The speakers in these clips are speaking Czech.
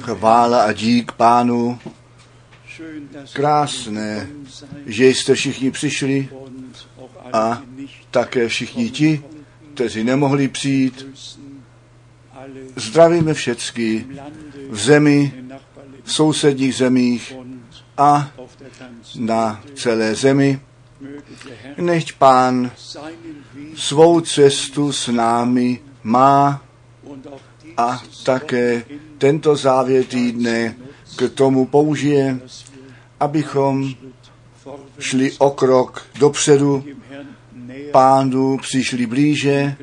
Chvála a dík pánu. Krásné, že jste všichni přišli a také všichni ti, kteří nemohli přijít. Zdravíme všecky v zemi, v sousedních zemích a na celé zemi. Nechť pán svou cestu s námi má a také tento závěr týdne k tomu použije, abychom šli o krok dopředu, pánu přišli blíže,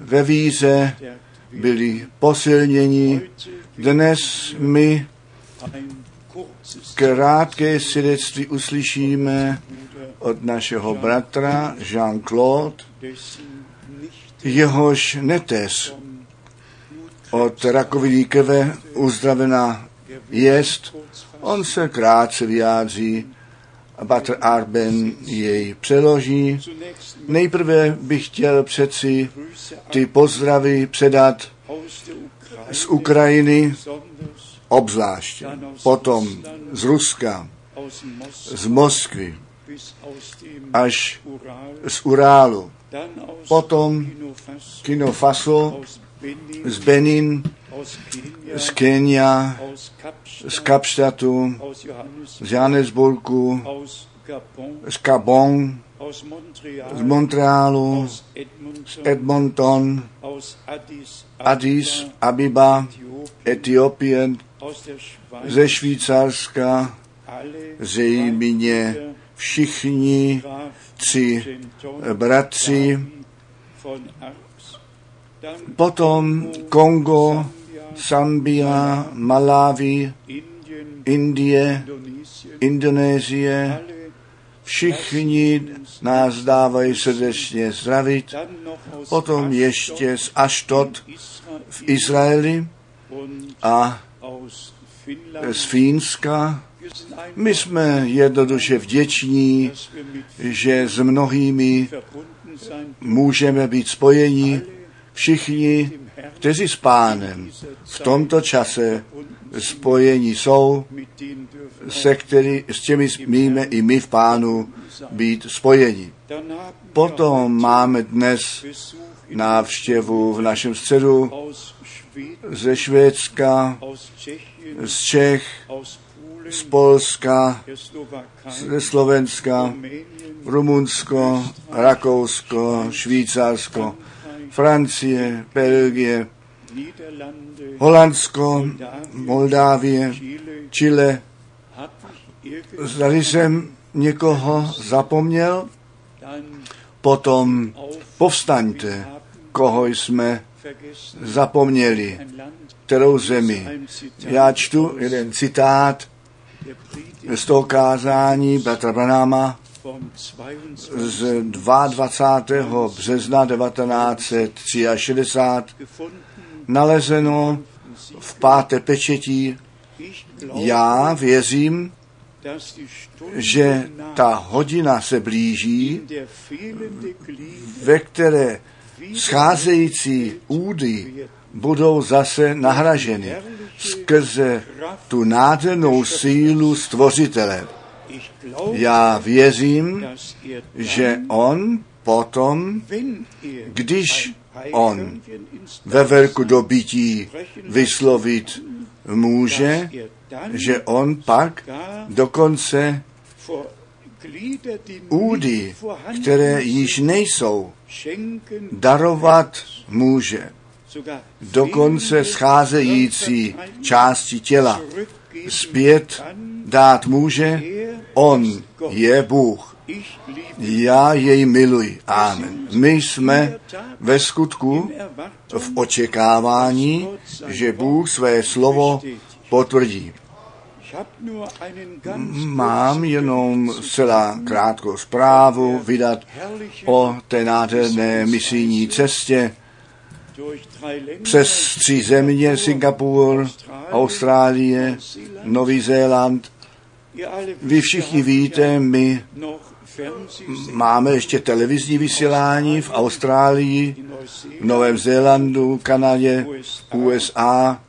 ve víře byli posilněni. Dnes my krátké svědectví uslyšíme od našeho bratra Jean-Claude, jehož neteř od rakoviny krve uzdravená jest. On se krátce vyjádří Batr Arben jej přeloží. Nejprve bych chtěl přeci ty pozdravy předat z Ukrajiny, obzvláště, potom z Ruska, z Moskvy, až z Urálu, potom Kino Faso, z Benin, z Kenia, z Kapstatu, z Johannesburgu, z Gabon, z Montrealu, z Edmonton, Addis Abiba, Etiopie, ze Švýcarska, zejméně všichni tři bratři, potom Kongo, Zambia, Malawi, Indie, Indonésie, všichni nás dávají srdečně zdravit, potom ještě z Aštot v Izraeli a z Fínska. My jsme jednoduše vděční, že s mnohými můžeme být spojeni, všichni, kteří s pánem v tomto čase spojení jsou, se který, s těmi smíme i my v pánu být spojeni. Potom máme dnes návštěvu v našem středu ze Švédska, z Čech, z Polska, ze Slovenska, Rumunsko, Rakousko, Švýcarsko, Francie, Belgie, Holandsko, Moldávie, Chile. Zdali jsem někoho zapomněl, potom povstaňte, koho jsme zapomněli, kterou zemi. Já čtu jeden citát z toho kázání Bratra Branáma z 22. března 1963 nalezeno v páté pečetí. Já věřím, že ta hodina se blíží, ve které scházející údy budou zase nahraženy skrze tu nádhernou sílu stvořitele. Já věřím, že on potom, když on ve velku dobytí vyslovit může, že on pak dokonce údy, které již nejsou, darovat může. Dokonce scházející části těla zpět dát může, on je Bůh. Já jej miluji. Amen. My jsme ve skutku v očekávání, že Bůh své slovo potvrdí. Mám jenom celá krátkou zprávu vydat o té nádherné misijní cestě přes tři země, Singapur, Austrálie, Nový Zéland. Vy všichni víte, my máme ještě televizní vysílání v Austrálii, v Novém Zélandu, Kanadě, USA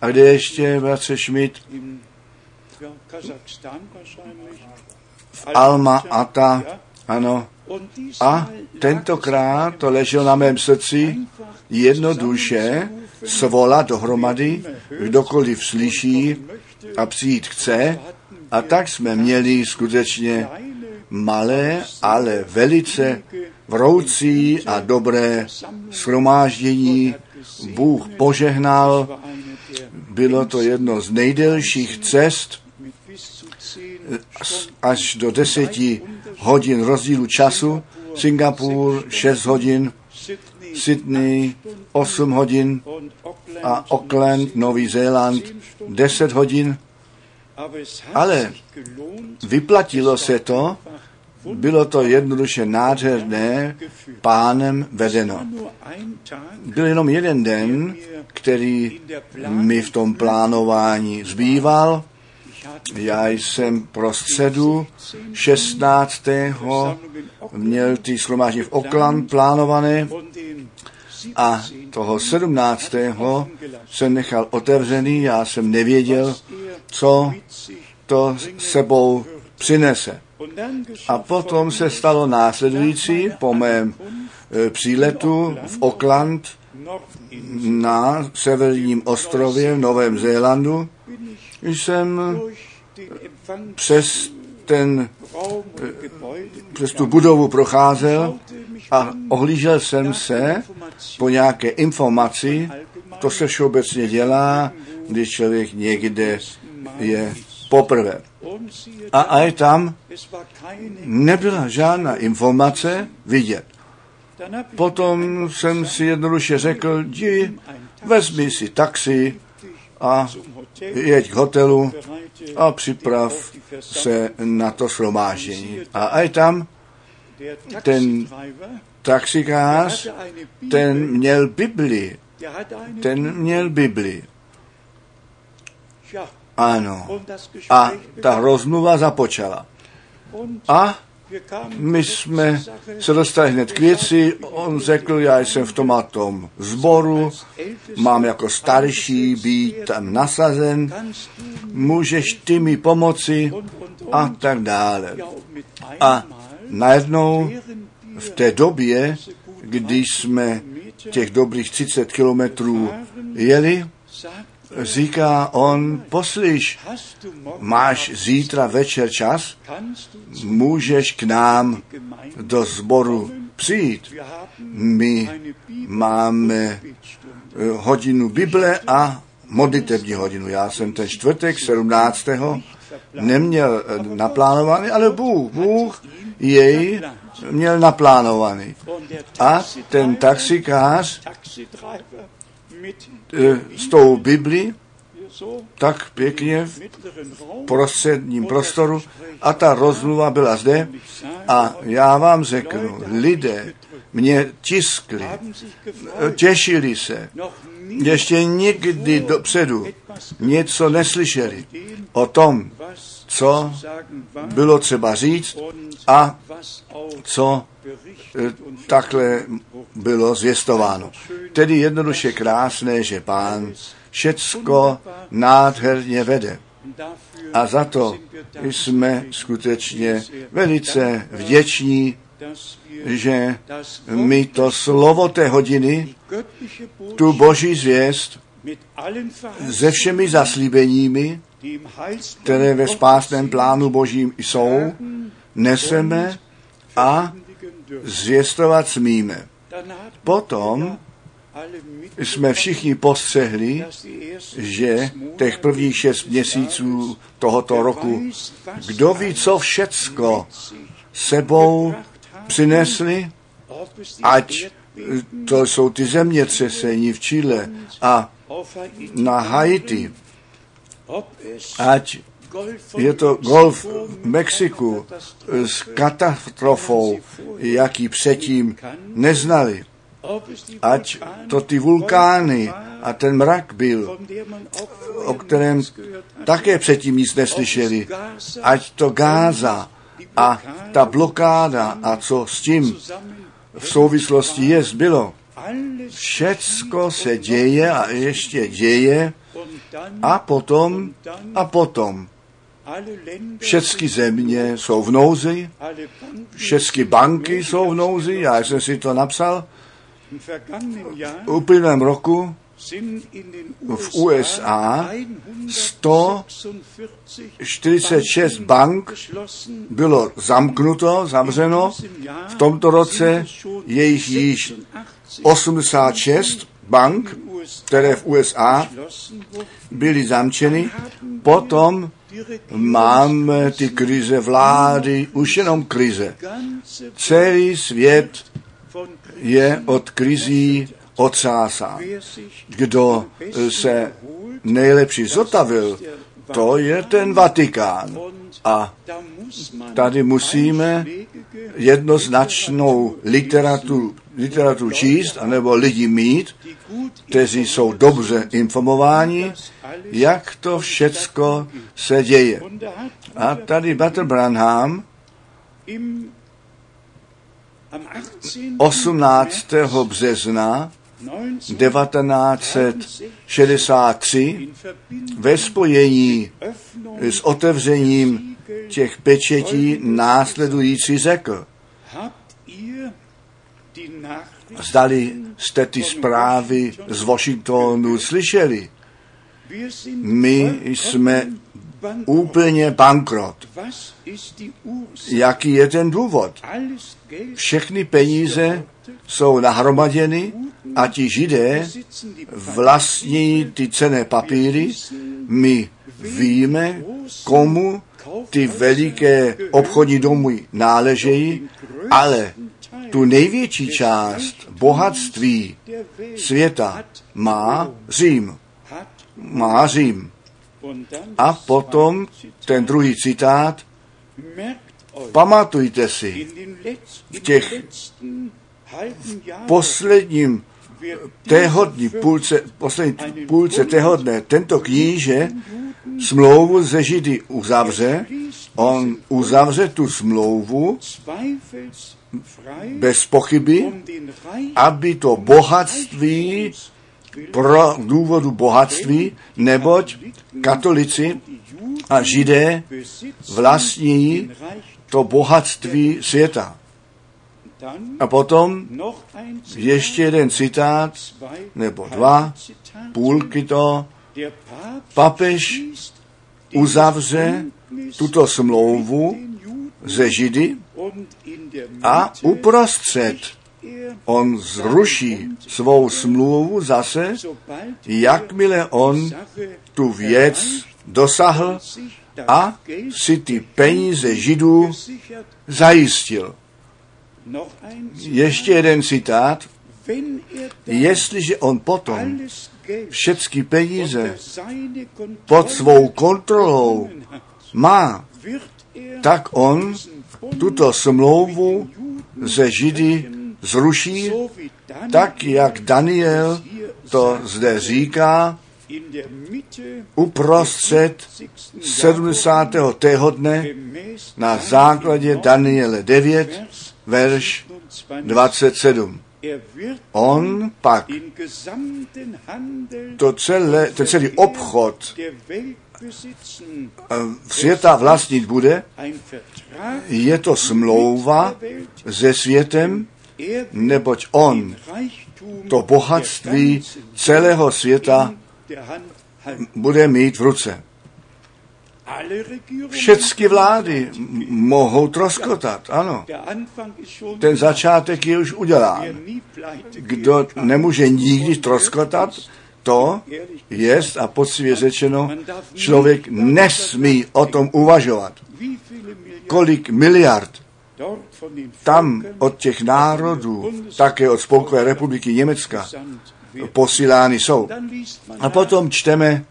A kde ještě, bratře Schmidt? V Alma Ata, ano. A tentokrát to leželo na mém srdci jednoduše svolat dohromady, kdokoliv slyší a přijít chce. A tak jsme měli skutečně malé, ale velice vroucí a dobré shromáždění. Bůh požehnal. Bylo to jedno z nejdelších cest až do deseti hodin rozdílu času. Singapur 6 hodin, Sydney 8 hodin a Auckland, Nový Zéland 10 hodin. Ale vyplatilo se to, bylo to jednoduše nádherné, pánem vedeno. Byl jenom jeden den, který mi v tom plánování zbýval. Já jsem pro středu 16. měl ty shromáždění v Oakland plánované a toho 17. jsem nechal otevřený, já jsem nevěděl, co to sebou přinese. A potom se stalo následující po mém e, příletu v Auckland na severním ostrově v Novém Zélandu. Jsem přes ten přes tu budovu procházel a ohlížel jsem se po nějaké informaci, to se všeobecně dělá, když člověk někde je poprvé. A aj tam nebyla žádná informace vidět. Potom jsem si jednoduše řekl, jdi, vezmi si taxi a jeď k hotelu a připrav se na to shromáždění. A aj tam ten taxikář, ten měl Bibli. Ten měl Bibli. Ano. A ta rozmluva započala. A my jsme se dostali hned k věci. On řekl, já jsem v tom a zboru, mám jako starší být tam nasazen, můžeš ty mi pomoci a tak dále. A najednou v té době, když jsme těch dobrých 30 kilometrů jeli, říká on, poslyš, máš zítra večer čas, můžeš k nám do sboru přijít. My máme eh, hodinu Bible a modlitební hodinu. Já jsem ten čtvrtek 17. neměl eh, naplánovaný, ale Bůh, Bůh jej měl naplánovaný. A ten taxikář s tou Biblí tak pěkně v prostředním prostoru. A ta rozmluva byla zde. A já vám řeknu, lidé mě tiskli, těšili se, ještě nikdy dopředu něco neslyšeli o tom, co bylo třeba říct a co e, takhle bylo zvěstováno. Tedy jednoduše krásné, že pán všecko nádherně vede. A za to jsme skutečně velice vděční, že my to slovo té hodiny, tu boží zvěst, se všemi zaslíbeními, které ve spásném plánu božím jsou, neseme a zvěstovat smíme. Potom jsme všichni postřehli, že těch prvních šest měsíců tohoto roku, kdo ví, co všecko sebou přinesli, ať to jsou ty zemětřesení v Chile a na Haiti, ať je to golf v Mexiku s katastrofou, jaký předtím neznali. Ať to ty vulkány a ten mrak byl, o kterém také předtím nic neslyšeli. Ať to Gáza a ta blokáda a co s tím v souvislosti je, bylo. Všecko se děje a ještě děje A potom, a potom, všechny země jsou v nouzi, všechny banky jsou v nouzi, já jsem si to napsal. V uplynulém roku v USA 146 bank bylo zamknuto, zavřeno. V tomto roce je jich již 86 bank, které v USA byly zamčeny. Potom máme ty krize vlády, už jenom krize. Celý svět je od krizí ocásán. Kdo se nejlepší zotavil, to je ten Vatikán. A tady musíme jednoznačnou literaturu, literaturu číst, anebo lidi mít, kteří jsou dobře informováni, jak to všecko se děje. A tady Bater Branham 18. března 1963 ve spojení s otevřením těch pečetí následující řekl. Zdali jste ty zprávy z Washingtonu slyšeli. My jsme úplně bankrot. Jaký je ten důvod? Všechny peníze jsou nahromaděny a ti židé vlastní ty cené papíry. My víme, komu ty veliké obchodní domy náležejí, ale tu největší část bohatství světa má Řím. Má Řím. A potom ten druhý citát, pamatujte si, v těch posledním téhodní půlce, poslední půlce téhodné tento kníže smlouvu ze Židy uzavře, on uzavře tu smlouvu bez pochyby, aby to bohatství pro důvodu bohatství, neboť katolici a židé vlastní to bohatství světa. A potom ještě jeden citát, nebo dva, půlky to. Papež uzavře tuto smlouvu ze Židy a uprostřed on zruší svou smlouvu zase, jakmile on tu věc dosahl a si ty peníze židů zajistil. Ještě jeden citát. Jestliže on potom všechny peníze pod svou kontrolou má, tak on tuto smlouvu ze Židy zruší, tak jak Daniel to zde říká, uprostřed 70. dne na základě Daniele 9, verš 27. On pak to celé, ten celý obchod světa vlastnit bude, je to smlouva se světem, neboť on to bohatství celého světa bude mít v ruce. Všechny vlády mohou troskotat, ano. Ten začátek je už udělán. Kdo nemůže nikdy troskotat, to je, a poctivě řečeno, člověk nesmí o tom uvažovat. Kolik miliard tam od těch národů, také od Spolkové republiky Německa, posílány jsou. A potom čteme,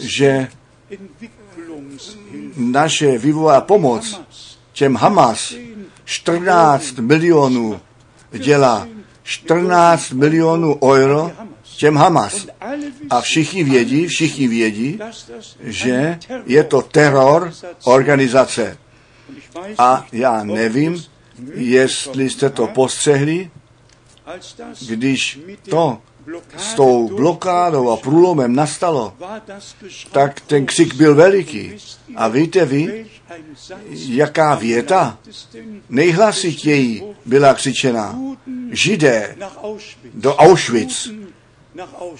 že naše vývojová pomoc těm Hamas 14 milionů dělá 14 milionů euro těm Hamas. A všichni vědí, všichni vědí, že je to teror organizace. A já nevím, jestli jste to postřehli, Když to s tou blokádou a průlomem nastalo, tak ten křik byl veliký. A víte vy, jaká věta nejhlasitěji byla křičena? Židé do Auschwitz.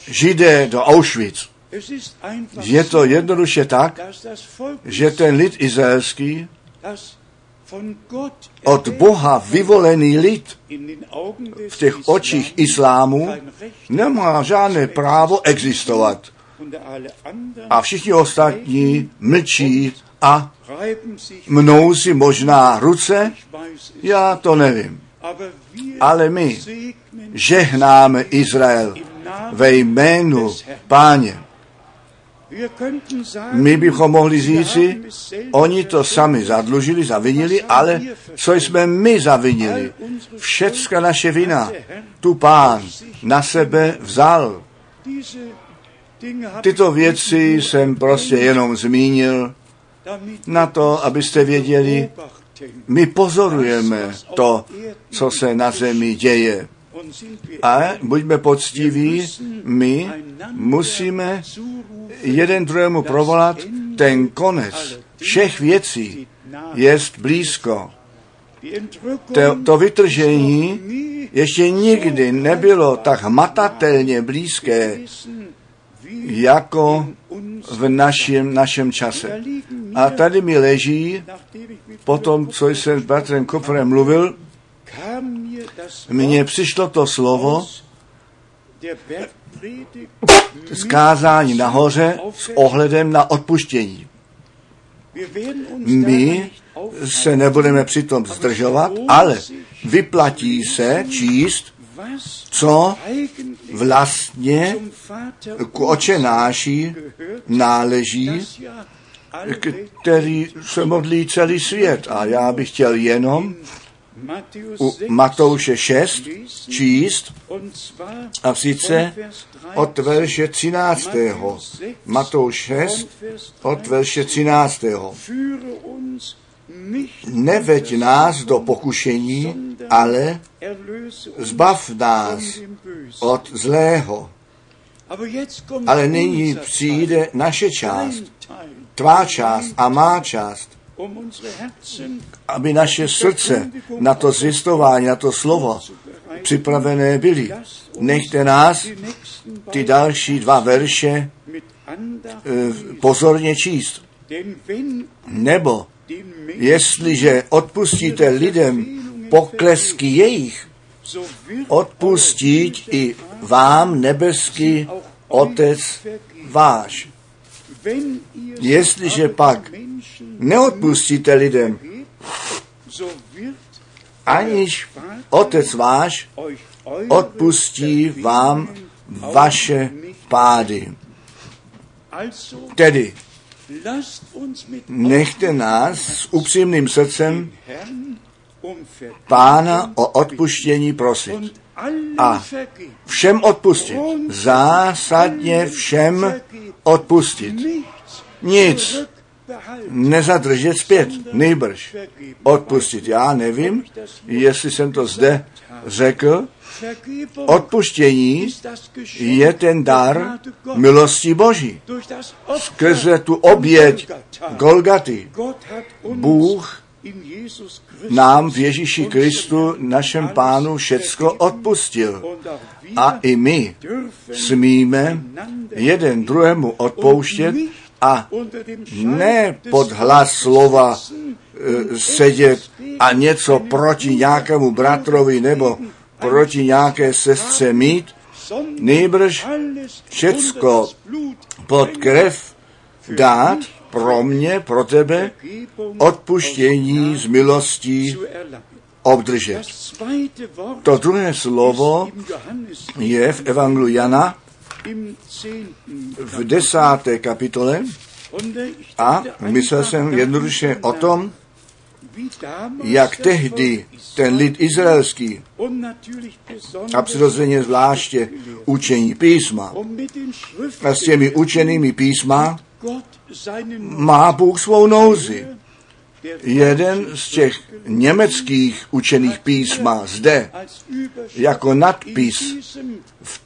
Židé do Auschwitz. Je to jednoduše tak, že ten lid izraelský od Boha vyvolený lid v těch očích islámu nemá žádné právo existovat. A všichni ostatní mlčí a mnou si možná ruce, já to nevím. Ale my žehnáme Izrael ve jménu Páně. My bychom mohli říci, oni to sami zadlužili, zavinili, ale co jsme my zavinili? Všecka naše vina, tu pán na sebe vzal. Tyto věci jsem prostě jenom zmínil na to, abyste věděli, my pozorujeme to, co se na zemi děje. A buďme poctiví, my musíme jeden druhému provolat, ten konec všech věcí je blízko. To, to vytržení ještě nikdy nebylo tak hmatatelně blízké, jako v našem, našem čase. A tady mi leží, po tom, co jsem s bratrem Kopferem mluvil, mně přišlo to slovo zkázání nahoře s ohledem na odpuštění. My se nebudeme přitom zdržovat, ale vyplatí se číst, co vlastně k očenáši náleží, který se modlí celý svět. A já bych chtěl jenom u Matouše 6 číst, a sice od verše 13. Matouš 6 od verše 13. Neveď nás do pokušení, ale zbav nás od zlého. Ale nyní přijde naše část, tvá část a má část aby naše srdce na to zjistování, na to slovo připravené byly. Nechte nás ty další dva verše eh, pozorně číst. Nebo jestliže odpustíte lidem poklesky jejich, odpustit i vám nebeský Otec váš. Jestliže pak neodpustíte lidem, aniž Otec váš odpustí vám vaše pády. Tedy nechte nás s upřímným srdcem Pána o odpuštění prosit. A všem odpustit. Zásadně všem odpustit. Nic nezadržet zpět, nejbrž odpustit. Já nevím, jestli jsem to zde řekl, Odpuštění je ten dar milosti Boží. Skrze tu oběť Golgaty. Bůh nám v Ježíši Kristu, našem pánu, všecko odpustil. A i my smíme jeden druhému odpouštět a ne pod hlas slova e, sedět a něco proti nějakému bratrovi nebo proti nějaké sestře mít, nejbrž všecko pod krev dát pro mě, pro tebe, odpuštění z milostí obdržet. To druhé slovo je v Evangelu Jana v desáté kapitole a myslel jsem jednoduše o tom, jak tehdy ten lid izraelský a přirozeně zvláště učení písma a s těmi učenými písma má Bůh svou nouzi. jeden z těch německých učených písma zde jako nadpis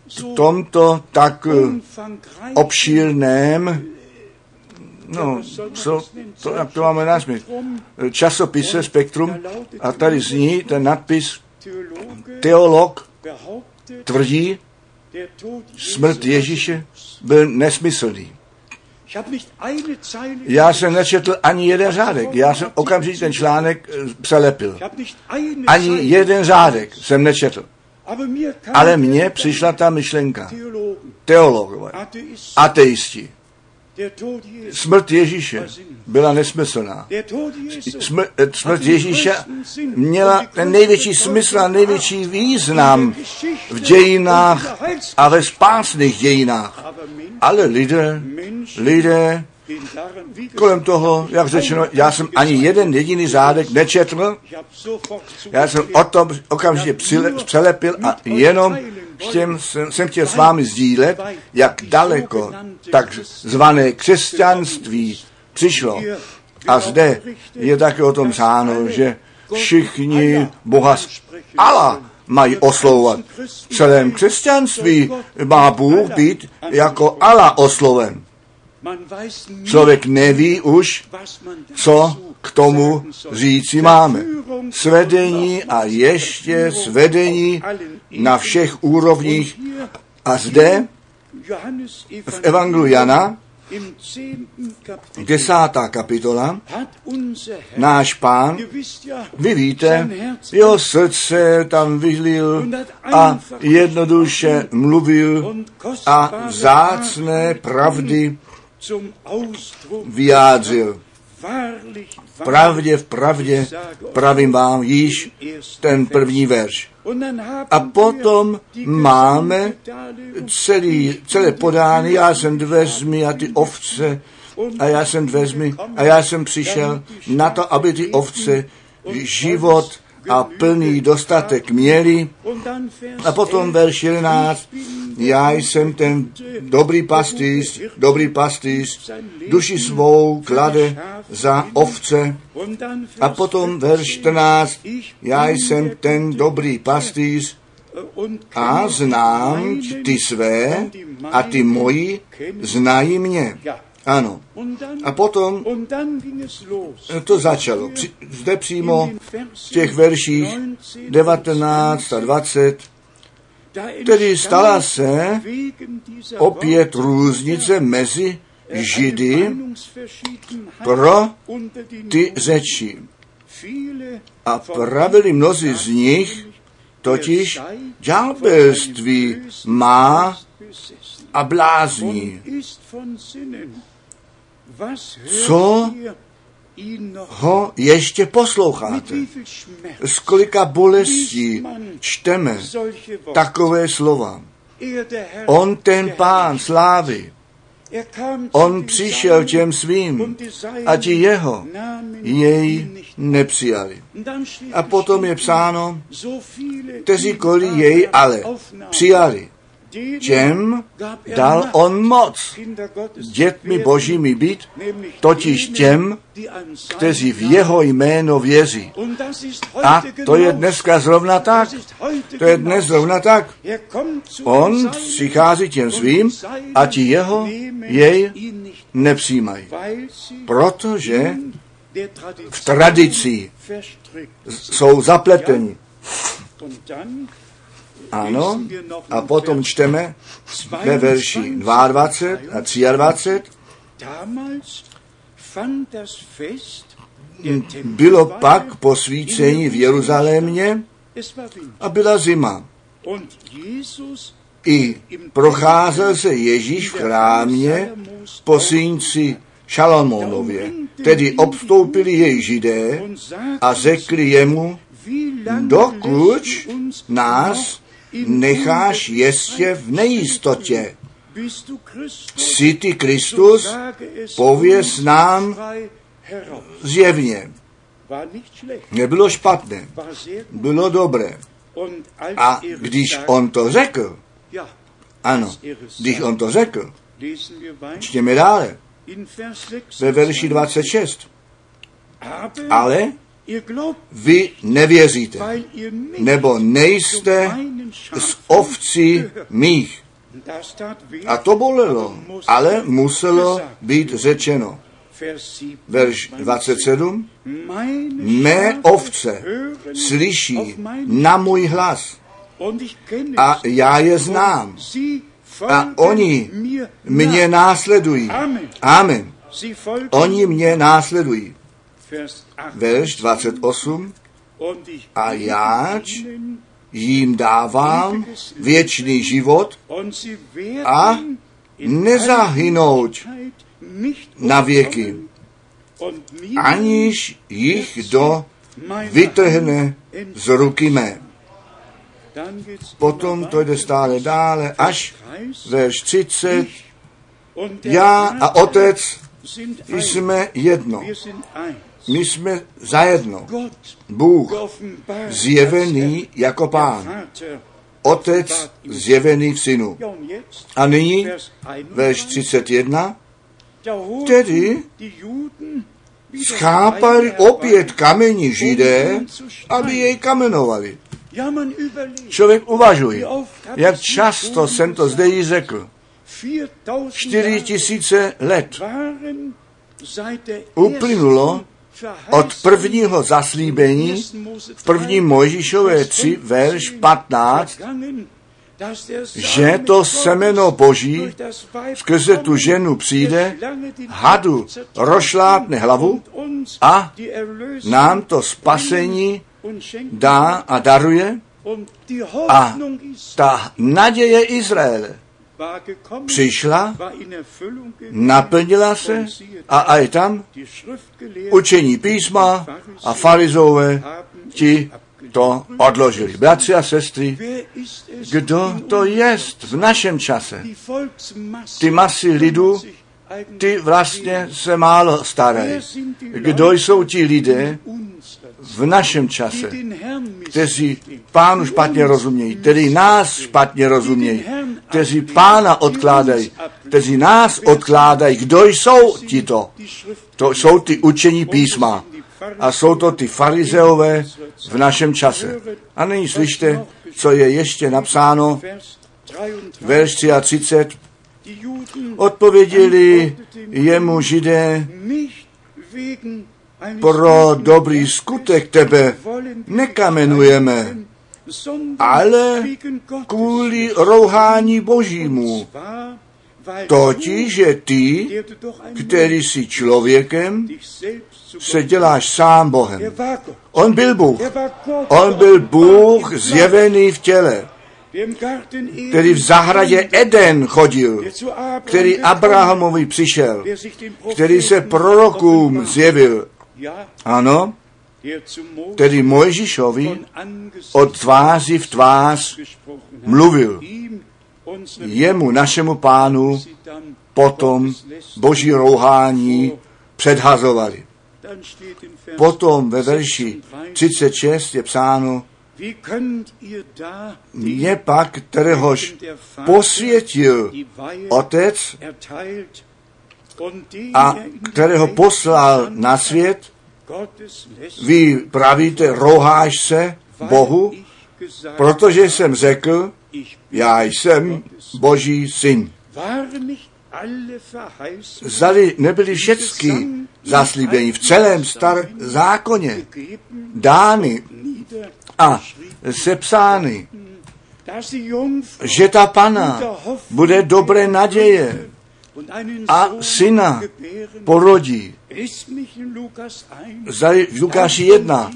v tomto tak obšírném no, co, to, jak to máme nazvít, časopise Spektrum a tady zní ten nadpis teolog tvrdí, smrt Ježíše byl nesmyslný. Já jsem nečetl ani jeden řádek. Já jsem okamžitě ten článek eh, přelepil. Ani jeden řádek jsem nečetl. Ale mně přišla ta myšlenka. Teologové, ateisti, Smrt Ježíše byla nesmyslná. Smrt, smrt Ježíše měla ten největší smysl a největší význam v dějinách a ve spásných dějinách. Ale lidé, lidé kolem toho, jak řečeno, já jsem ani jeden jediný řádek nečetl, já jsem o tom okamžitě přelepil a jenom chtěm, jsem, jsem chtěl s vámi sdílet, jak daleko tak zvané křesťanství přišlo. A zde je také o tom psáno, že všichni Boha Allah mají oslovovat. V celém křesťanství má Bůh být jako Allah osloven. Člověk neví už, co k tomu říci máme. Svedení a ještě svedení na všech úrovních. A zde v Evangeliu Jana, desátá kapitola, náš pán, vy víte, jeho srdce tam vyhlil a jednoduše mluvil a zácné pravdy vyjádřil. V pravdě, v pravdě, pravím vám již ten první verš. A potom máme celý, celé podány, já jsem dveřmi a ty ovce, a já jsem dveřmi, a já jsem přišel na to, aby ty ovce život a plný dostatek měli. A potom verš 11, já jsem ten dobrý pastýř, dobrý pastýř, duši svou klade za ovce. A potom verš 14, já jsem ten dobrý pastýř a znám ty své a ty moji znají mě. Ano. A potom to začalo. Zde přímo v těch verších 19 a 20 Tedy stala se opět různice mezi Židy pro ty řeči. A pravili mnozí z nich, totiž ďábelství má a blázní. Co ho ještě posloucháte. S kolika bolestí čteme takové slova. On ten pán slávy, on přišel těm svým a ti jeho jej nepřijali. A potom je psáno, kteří koli jej ale přijali těm dal on moc dětmi božími být, totiž těm, kteří v jeho jméno věří. A to je dneska zrovna tak. To je dnes zrovna tak. On přichází těm svým a ti jeho jej nepřijímají. Protože v tradici jsou zapleteni. Ano, a potom čteme ve verši 22 a 23. Bylo pak posvícení v Jeruzalémě a byla zima. I procházel se Ježíš v chrámě po synci Šalamonově. Tedy obstoupili jej židé a řekli jemu, dokud nás necháš ještě v nejistotě. Jsi ty Kristus, pověz nám zjevně. Nebylo špatné, bylo dobré. A když on to řekl, ano, když on to řekl, čtěme dále, ve verši 26. Ale vy nevěříte, nebo nejste z ovcí mých. A to bolelo, ale muselo být řečeno. Verš 27. Mé ovce slyší na můj hlas a já je znám a oni mě následují. Amen. Oni mě následují. Verš 28. A jáč jim dávám věčný život a nezahynout na věky, aniž jich do vytrhne z ruky mé. Potom to jde stále dále, až verš 30. Já a otec jsme jedno. My jsme zajedno. Bůh zjevený jako pán. Otec zjevený v synu. A nyní verš 31. Tedy schápali opět kamení židé, aby jej kamenovali. Člověk uvažuje, jak často jsem to zde jí řekl. Čtyři tisíce let uplynulo od prvního zaslíbení v prvním Mojžíšové 3, verš 15, že to semeno Boží skrze tu ženu přijde, hadu rošlátne hlavu a nám to spasení dá a daruje. A ta naděje Izraele přišla, naplnila se a aj tam učení písma a farizové ti to odložili. Bratři a sestry, kdo to jest v našem čase? Ty masy lidu, ty vlastně se málo starají. Kdo jsou ti lidé v našem čase, kteří pánu špatně rozumějí, kteří nás špatně rozumějí, kteří pána odkládají, kteří nás odkládají. Kdo jsou tito? To jsou ty učení písma. A jsou to ty farizeové v našem čase. A nyní slyšte, co je ještě napsáno, verš 33. Odpověděli jemu židé, pro dobrý skutek tebe nekamenujeme, ale kvůli rouhání božímu. Totiž, že ty, který jsi člověkem, se děláš sám Bohem. On byl Bůh. On byl Bůh zjevený v těle, který v zahradě Eden chodil, který Abrahamovi přišel, který se prorokům zjevil. Ano, který Mojžišovi od tváři v tvář mluvil. Jemu, našemu pánu, potom boží rouhání předhazovali. Potom ve verši 36 je psáno, je pak, kteréhož posvětil Otec a kterého poslal na svět, vy pravíte, roháš se Bohu, protože jsem řekl, já jsem Boží syn. Zali nebyli všechny zaslíbení v celém star zákoně dány a sepsány, že ta pana bude dobré naděje a syna porodí. Zali v Lukáši 1,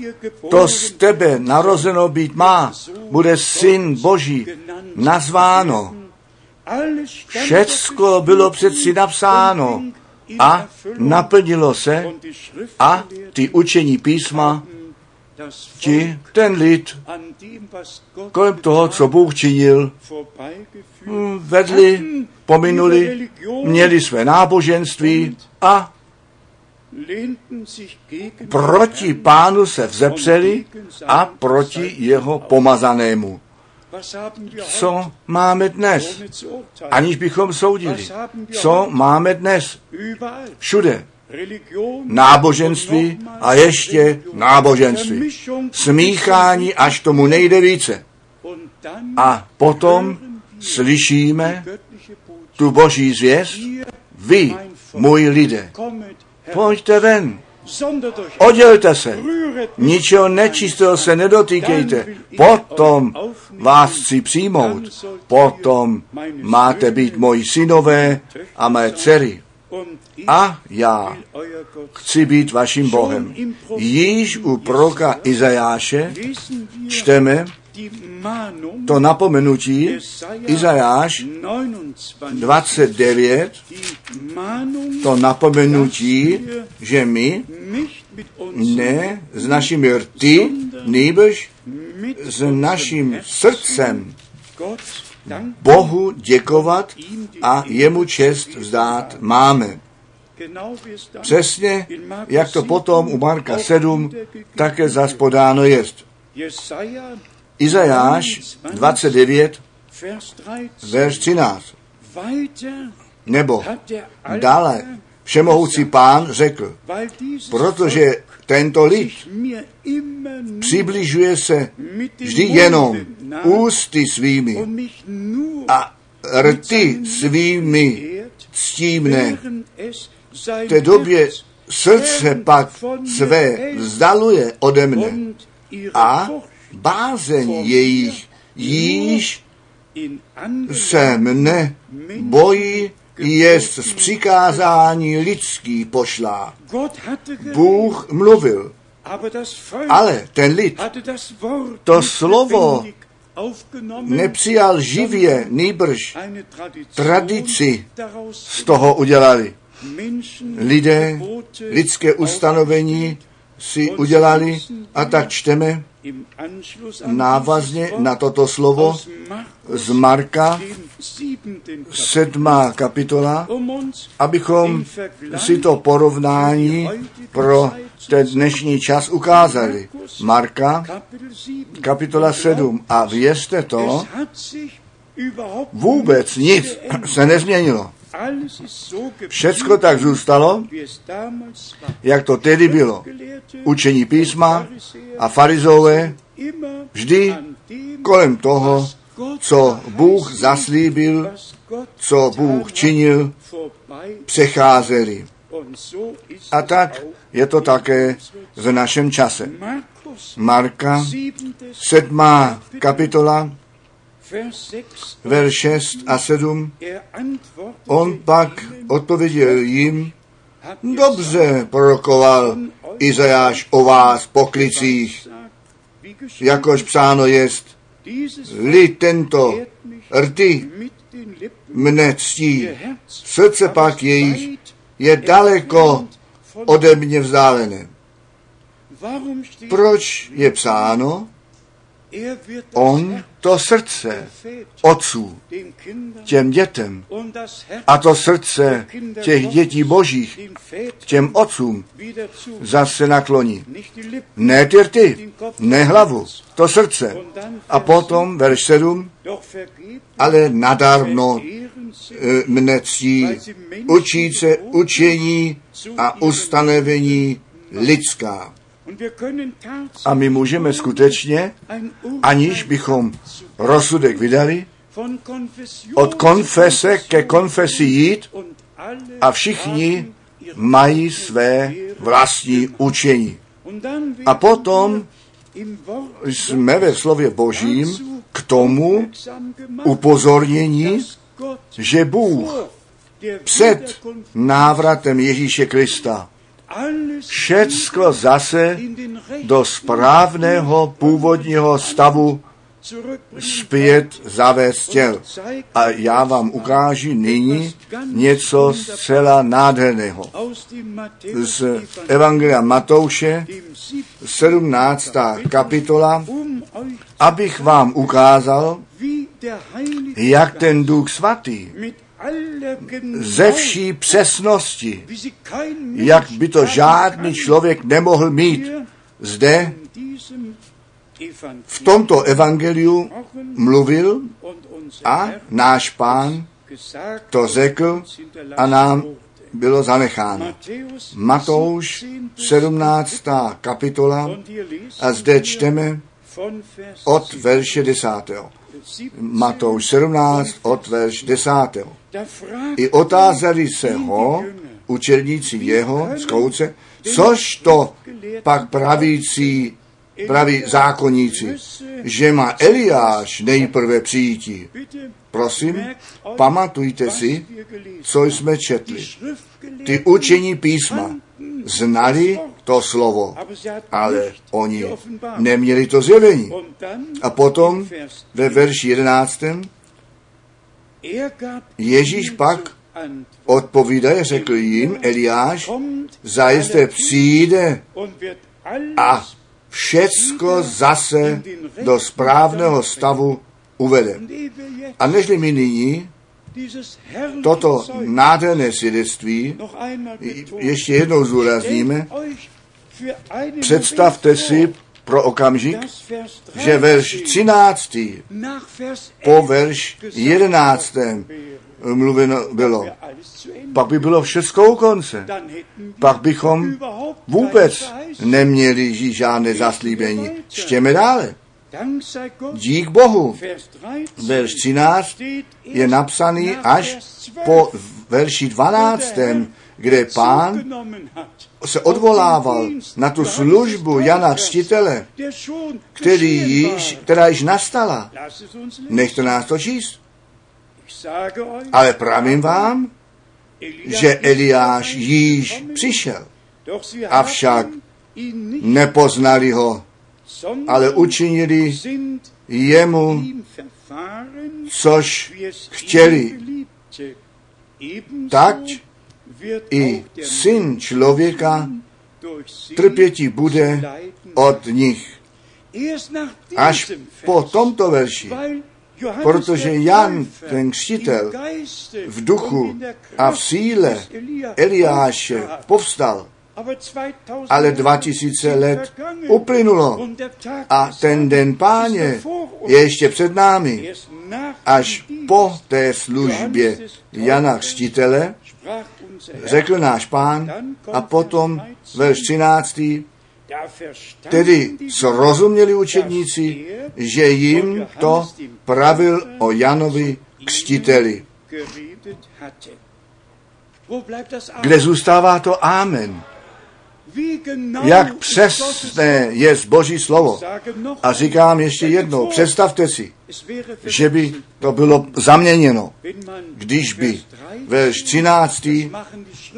to z tebe narozeno být má, bude syn Boží. nazváno. Všecko bylo přeci napsáno a naplnilo se. A ty učení písma ti, ten lid, kolem toho, co Bůh činil, hm, vedli, pominuli, měli své náboženství a proti pánu se vzepřeli a proti jeho pomazanému. Co máme dnes? Aniž bychom soudili. Co máme dnes? Všude náboženství a ještě náboženství. Smíchání, až tomu nejde více. A potom slyšíme tu boží zvěst, vy, můj lidé, pojďte ven, Oddělte se, ničeho nečistého se nedotýkejte, potom vás chci přijmout, potom máte být moji synové a mé dcery. A já chci být vaším Bohem. Již u proka Izajáše čteme to napomenutí Izajáš 29, to napomenutí, že my ne s našimi rty, nýbrž s naším srdcem Bohu děkovat a jemu čest vzdát máme. Přesně, jak to potom u Marka 7 také zaspodáno jest. Izajáš 29, verš 13. Nebo dále všemohoucí pán řekl, protože tento lid přibližuje se vždy jenom ústy svými a rty svými ctívne. V té době srdce pak své vzdaluje ode mne a bázeň jejich již se mne bojí jest z přikázání lidský pošlá. Bůh mluvil, ale ten lid to slovo nepřijal živě, nýbrž tradici z toho udělali. Lidé lidské ustanovení si udělali a tak čteme návazně na toto slovo z Marka, sedmá kapitola, abychom si to porovnání pro ten dnešní čas ukázali. Marka, kapitola 7. A vězte to, vůbec nic se nezměnilo. Všecko tak zůstalo, jak to tedy bylo. Učení písma a farizové vždy kolem toho, co Bůh zaslíbil, co Bůh činil, přecházeli. A tak je to také v našem čase. Marka, sedmá kapitola, verš 6 a 7. On pak odpověděl jim, dobře prorokoval Izajáš o vás poklicích, jakož psáno jest, lid tento rty mne ctí, srdce pak jejich je daleko ode mě vzdálené. Proč je psáno, on to srdce otců těm dětem a to srdce těch dětí božích těm otcům zase nakloní. Ne ty rty, ne hlavu, to srdce. A potom, verš 7, ale nadarmo e, mne ctí, učí se učení a ustanovení lidská. A my můžeme skutečně, aniž bychom rozsudek vydali, od konfese ke konfesi jít a všichni mají své vlastní učení. A potom jsme ve slově Božím k tomu upozornění, že Bůh před návratem Ježíše Krista všecko zase do správného původního stavu zpět zavést chtěl. A já vám ukážu nyní něco zcela nádherného. Z Evangelia Matouše, 17. kapitola, abych vám ukázal, jak ten Duch Svatý ze vší přesnosti, jak by to žádný člověk nemohl mít. Zde v tomto evangeliu mluvil a náš pán to řekl a nám bylo zanecháno. Matouš 17. kapitola a zde čteme od verše 10. Matouš 17 od verš 10. I otázali se ho učedníci jeho z kouce, což to pak pravící, praví zákonníci, že má Eliáš nejprve přijítí. Prosím, pamatujte si, co jsme četli. Ty učení písma znali to slovo, ale oni neměli to zjevení. A potom ve verši 11. Ježíš pak odpovídaje, řekl jim Eliáš, zajisté přijde a všecko zase do správného stavu uvede. A nežli mi nyní toto nádherné svědectví ještě jednou zúrazníme, představte si pro okamžik, že verš 13. po verš 11. mluveno bylo. Pak by bylo všechno u konce. Pak bychom vůbec neměli žádné zaslíbení. Štěme dále. Dík Bohu. Verš 13 je napsaný až po verši 12, kde pán se odvolával na tu službu Jana Křtitele, který již, která již nastala. Nechte nás to číst. Ale pravím vám, že Eliáš již přišel. Avšak nepoznali ho, ale učinili jemu, což chtěli. Tak i syn člověka trpěti bude od nich. Až po tomto verši, protože Jan, ten křtitel, v duchu a v síle Eliáše povstal, ale 2000 let uplynulo a ten den páně je ještě před námi. Až po té službě Jana Křtitele řekl náš pán a potom verš 13. Tedy srozuměli učedníci, že jim to pravil o Janovi křtiteli. Kde zůstává to Amen? Jak přesné je Boží slovo. A říkám ještě jednou, představte si, že by to bylo zaměněno, když by ve 13.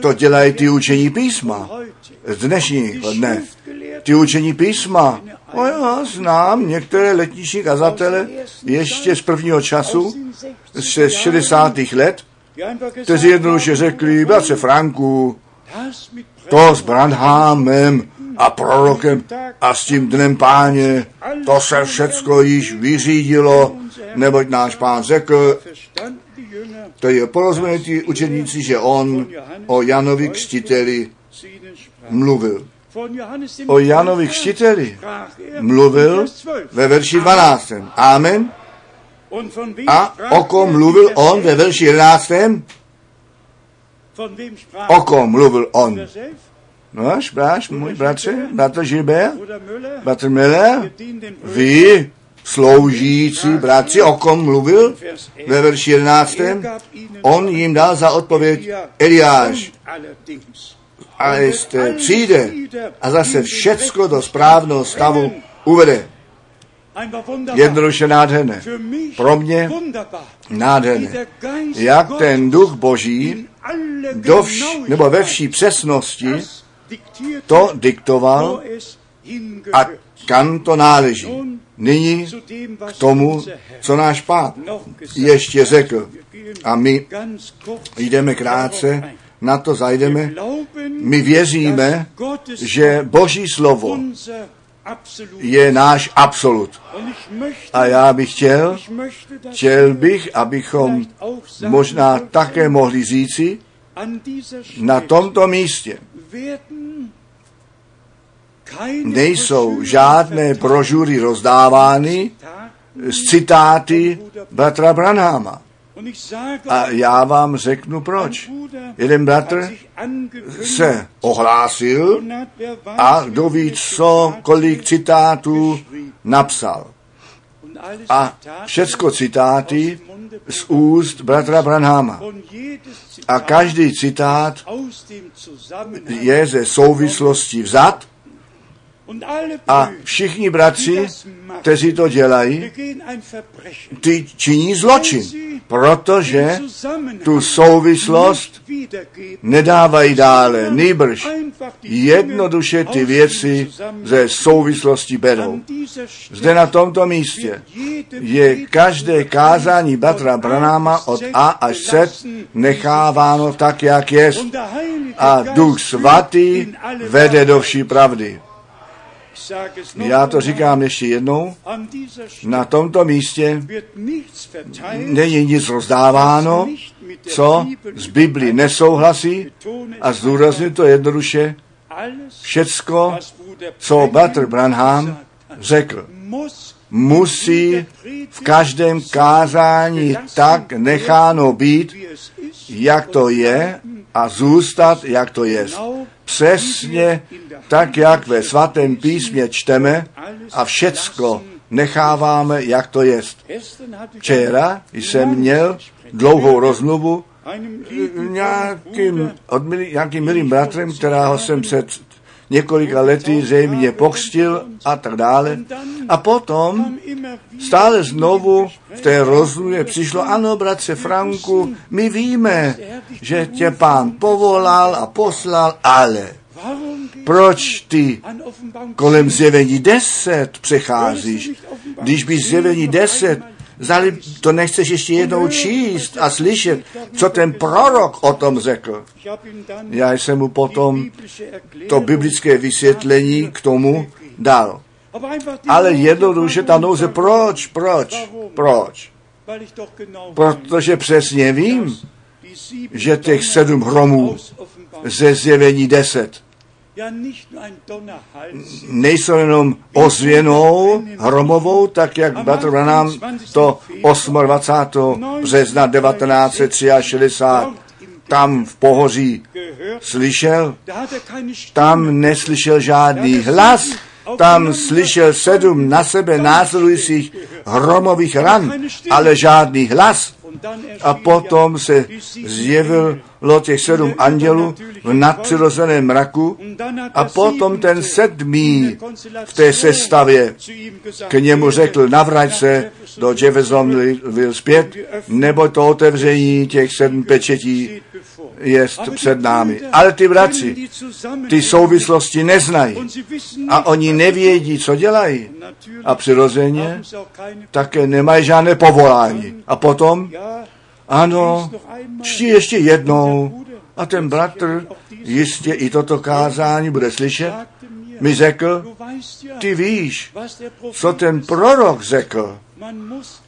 to dělají ty učení písma z dnešního dne. Ty učení písma, o já znám některé letniční kazatele ještě z prvního času, z 60. let, kteří jednoduše řekli, bratře Franku, to s Brandhámem a prorokem a s tím dnem páně, to se všecko již vyřídilo, neboť náš pán řekl, to je porozumění učeníci, že on o Janovi křtiteli mluvil. O Janovi křtiteli mluvil ve verši 12. Amen. A o kom mluvil on ve verši 11. O kom mluvil on? No, až bráš, můj bratře, bratr Žilber, bratr Miller, vy, sloužící bratři, o kom mluvil? Ve verši 11. On jim dal za odpověď Eliáš. A jste přijde. A zase všecko do správného stavu uvede. Jednoduše nádherné. Pro mě nádherné. Jak ten duch boží do vš, nebo ve vší přesnosti to diktoval a kam to náleží. Nyní k tomu, co náš pán ještě řekl. A my jdeme krátce, na to zajdeme. My věříme, že Boží slovo je náš absolut. A já bych chtěl, chtěl bych, abychom možná také mohli říci, na tomto místě nejsou žádné brožury rozdávány s citáty bratra Branhama. A já vám řeknu proč. Jeden bratr se ohlásil a kdo ví co, kolik citátů napsal. A všecko citáty z úst bratra Branhama. A každý citát je ze souvislosti vzat a všichni bratři, kteří to dělají, ty činí zločin, protože tu souvislost nedávají dále, nýbrž jednoduše ty věci ze souvislosti berou. Zde na tomto místě je každé kázání Batra Branáma od A až Z necháváno tak, jak je. A Duch Svatý vede do vší pravdy. Já to říkám ještě jednou. Na tomto místě není nic rozdáváno, co z Bibli nesouhlasí a zdůrazně to jednoduše. Všecko, co Butler Branham řekl, musí v každém kázání tak necháno být, jak to je a zůstat, jak to je. Přesně tak, jak ve svatém písmě čteme a všecko necháváme, jak to je. Včera jsem měl dlouhou rozmluvu nějakým, od nějakým milým bratrem, kterého jsem před několika lety zřejmě pokřtil a tak dále. A potom stále znovu v té rozmluvě přišlo, ano, bratře Franku, my víme, že tě pán povolal a poslal, ale proč ty kolem zjevení 10 přecházíš? Když by zjevení 10 Zali to nechceš ještě jednou číst a slyšet, co ten prorok o tom řekl. Já jsem mu potom to biblické vysvětlení k tomu dal. Ale jednoduše ta nouze, proč, proč, proč? Protože přesně vím, že těch sedm hromů ze zjevení deset nejsou jenom ozvěnou hromovou, tak jak Bratr Branham to 28. března 1963 tam v pohoří slyšel, tam neslyšel žádný hlas, tam slyšel sedm na sebe následujících hromových ran, ale žádný hlas. A potom se zjevilo těch sedm andělů v nadpřirozeném mraku a potom ten sedmý v té sestavě k němu řekl, navrať se do Jeffersonville zpět, nebo to otevření těch sedm pečetí je před námi. Ale ty bratři, ty souvislosti neznají a oni nevědí, co dělají. A přirozeně také nemají žádné povolání. A potom, ano, čti ještě jednou a ten bratr jistě i toto kázání bude slyšet, mi řekl, ty víš, co ten prorok řekl.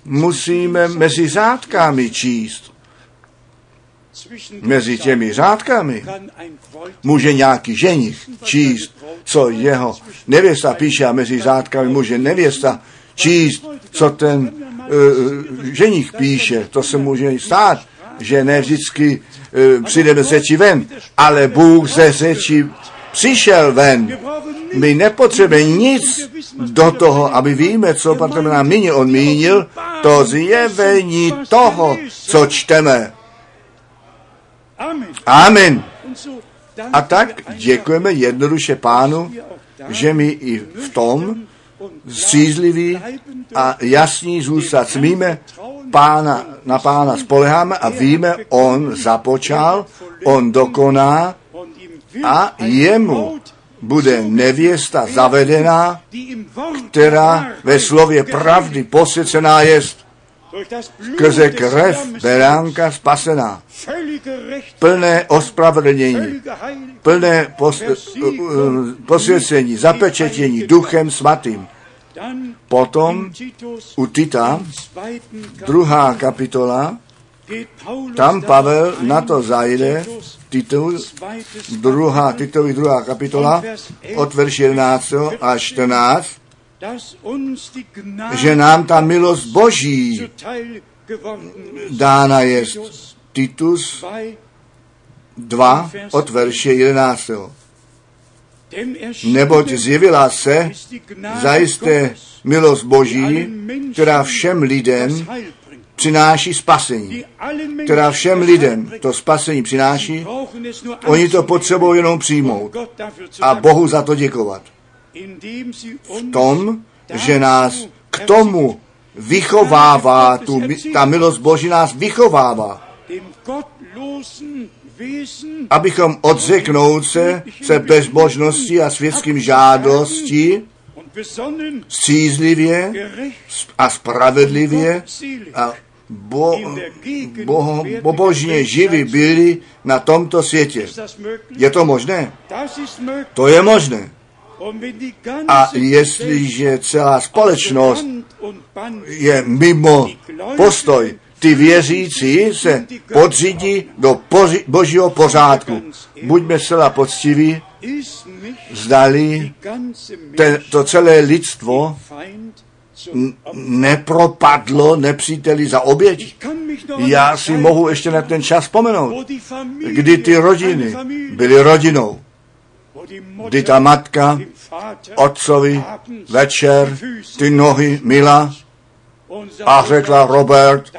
Musíme mezi řádkami číst mezi těmi řádkami může nějaký ženich číst, co jeho nevěsta píše a mezi řádkami může nevěsta číst, co ten uh, ženich píše. To se může stát, že ne vždycky uh, přijde z řeči ven, ale Bůh ze řeči přišel ven. My nepotřebujeme nic do toho, aby víme, co Patr nám nyní on mínil, to zjevení toho, co čteme. Amen. A tak děkujeme jednoduše pánu, že my i v tom střízliví a jasní zůstat smíme, pána, na pána spoleháme a víme, on započal, on dokoná a jemu bude nevěsta zavedená, která ve slově pravdy posvěcená jest skrze krev beránka spasená, plné ospravedlnění, plné pos, uh, posvěcení, zapečetění duchem svatým. Potom u Tita, druhá kapitola, tam Pavel na to zajde, titul, druhá, titovi druhá kapitola, od verš 11 až 14, že nám ta milost Boží dána je Titus 2 od verše 11. Neboť zjevila se zajisté milost Boží, která všem lidem přináší spasení, která všem lidem to spasení přináší, oni to potřebují jenom přijmout a Bohu za to děkovat. V tom, že nás k tomu vychovává, tu, ta milost Boží nás vychovává, abychom odřeknout se, se bezbožnosti a světským žádostí, střízlivě a spravedlivě a bo, bo, bobožně živí byli na tomto světě. Je to možné? To je možné. A jestliže celá společnost je mimo postoj, ty věřící se podřídí do poři, božího pořádku. Buďme zcela poctiví, zdali ten, to celé lidstvo nepropadlo nepříteli za oběť. Já si mohu ještě na ten čas vzpomenout, kdy ty rodiny byly rodinou, kdy ta matka otcovi večer ty nohy mila a řekla Robert,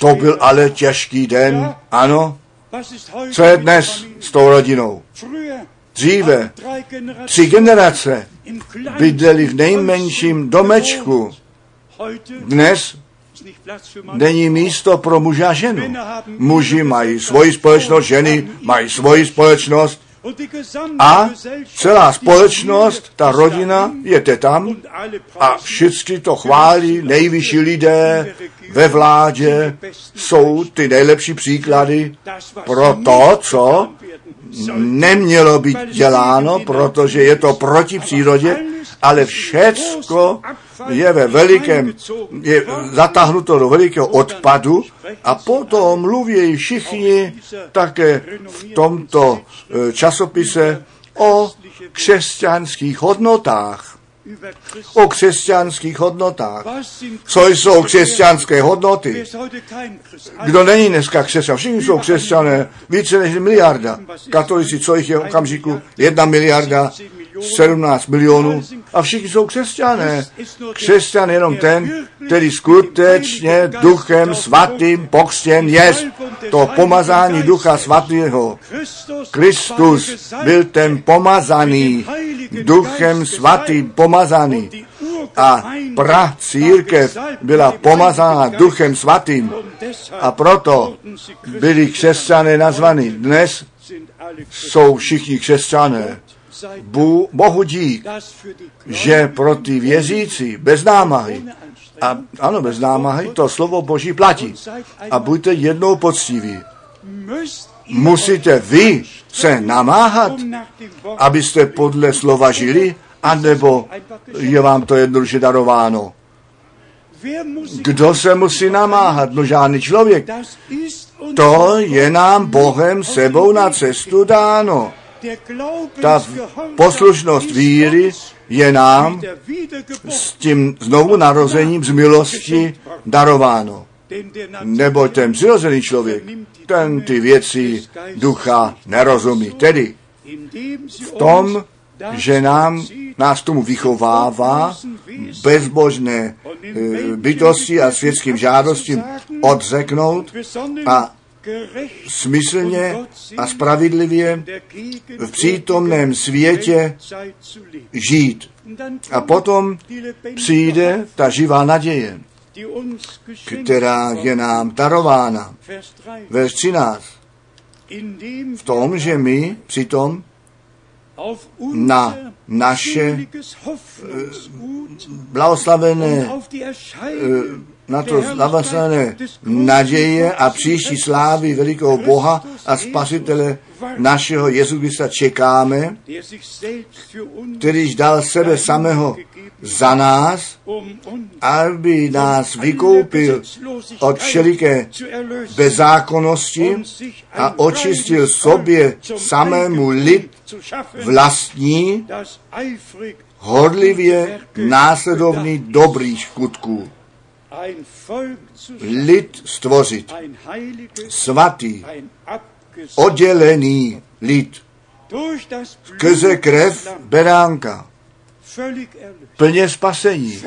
to byl ale těžký den, ano, co je dnes s tou rodinou? Dříve tři generace bydleli v nejmenším domečku. Dnes není místo pro muže a ženu. Muži mají svoji společnost, ženy mají svoji společnost a celá společnost, ta rodina, je tam a všichni to chválí, nejvyšší lidé ve vládě jsou ty nejlepší příklady pro to, co nemělo být děláno, protože je to proti přírodě, ale všecko je ve velikém, je zatáhnuto do velikého odpadu a potom mluví všichni také v tomto e, časopise o křesťanských hodnotách o křesťanských hodnotách. Co jsou křesťanské hodnoty? Kdo není dneska křesťan? Všichni jsou křesťané, více než miliarda. Katolici, co jich je v okamžiku? Jedna miliarda, 17 milionů a všichni jsou křesťané. Křesťan je jenom ten, který skutečně duchem svatým pokřtěn je. To pomazání ducha svatého. Kristus byl ten pomazaný, duchem svatým pomazaný. A pra církev byla pomazána duchem svatým. A proto byli křesťané nazvaní. Dnes jsou všichni křesťané. Bohu dík, že pro ty věřící bez námahy, a ano, bez námahy, to slovo Boží platí. A buďte jednou poctiví. Musíte vy se namáhat, abyste podle slova žili, anebo je vám to jednoduše darováno. Kdo se musí namáhat? No žádný člověk. To je nám Bohem sebou na cestu dáno. Ta poslušnost víry je nám s tím znovu narozením z milosti darováno. Nebo ten přirozený člověk, ten ty věci ducha nerozumí. Tedy v tom, že nám, nás tomu vychovává bezbožné e, bytosti a světským žádostím odřeknout a smyslně a spravedlivě v přítomném světě žít. A potom přijde ta živá naděje, která je nám darována. Ve 13. V tom, že my přitom na naše blahoslavené na to zavasané naděje a příští slávy velikého Boha a Spasitele našeho Jezusa čekáme, kterýž dal sebe samého za nás, aby nás vykoupil od všeliké bezákonnosti a očistil sobě samému lid vlastní, hodlivě následovný dobrých skutků. Lid stvořit. Svatý, oddělený lid. Skrze krev beránka. Plně spasení,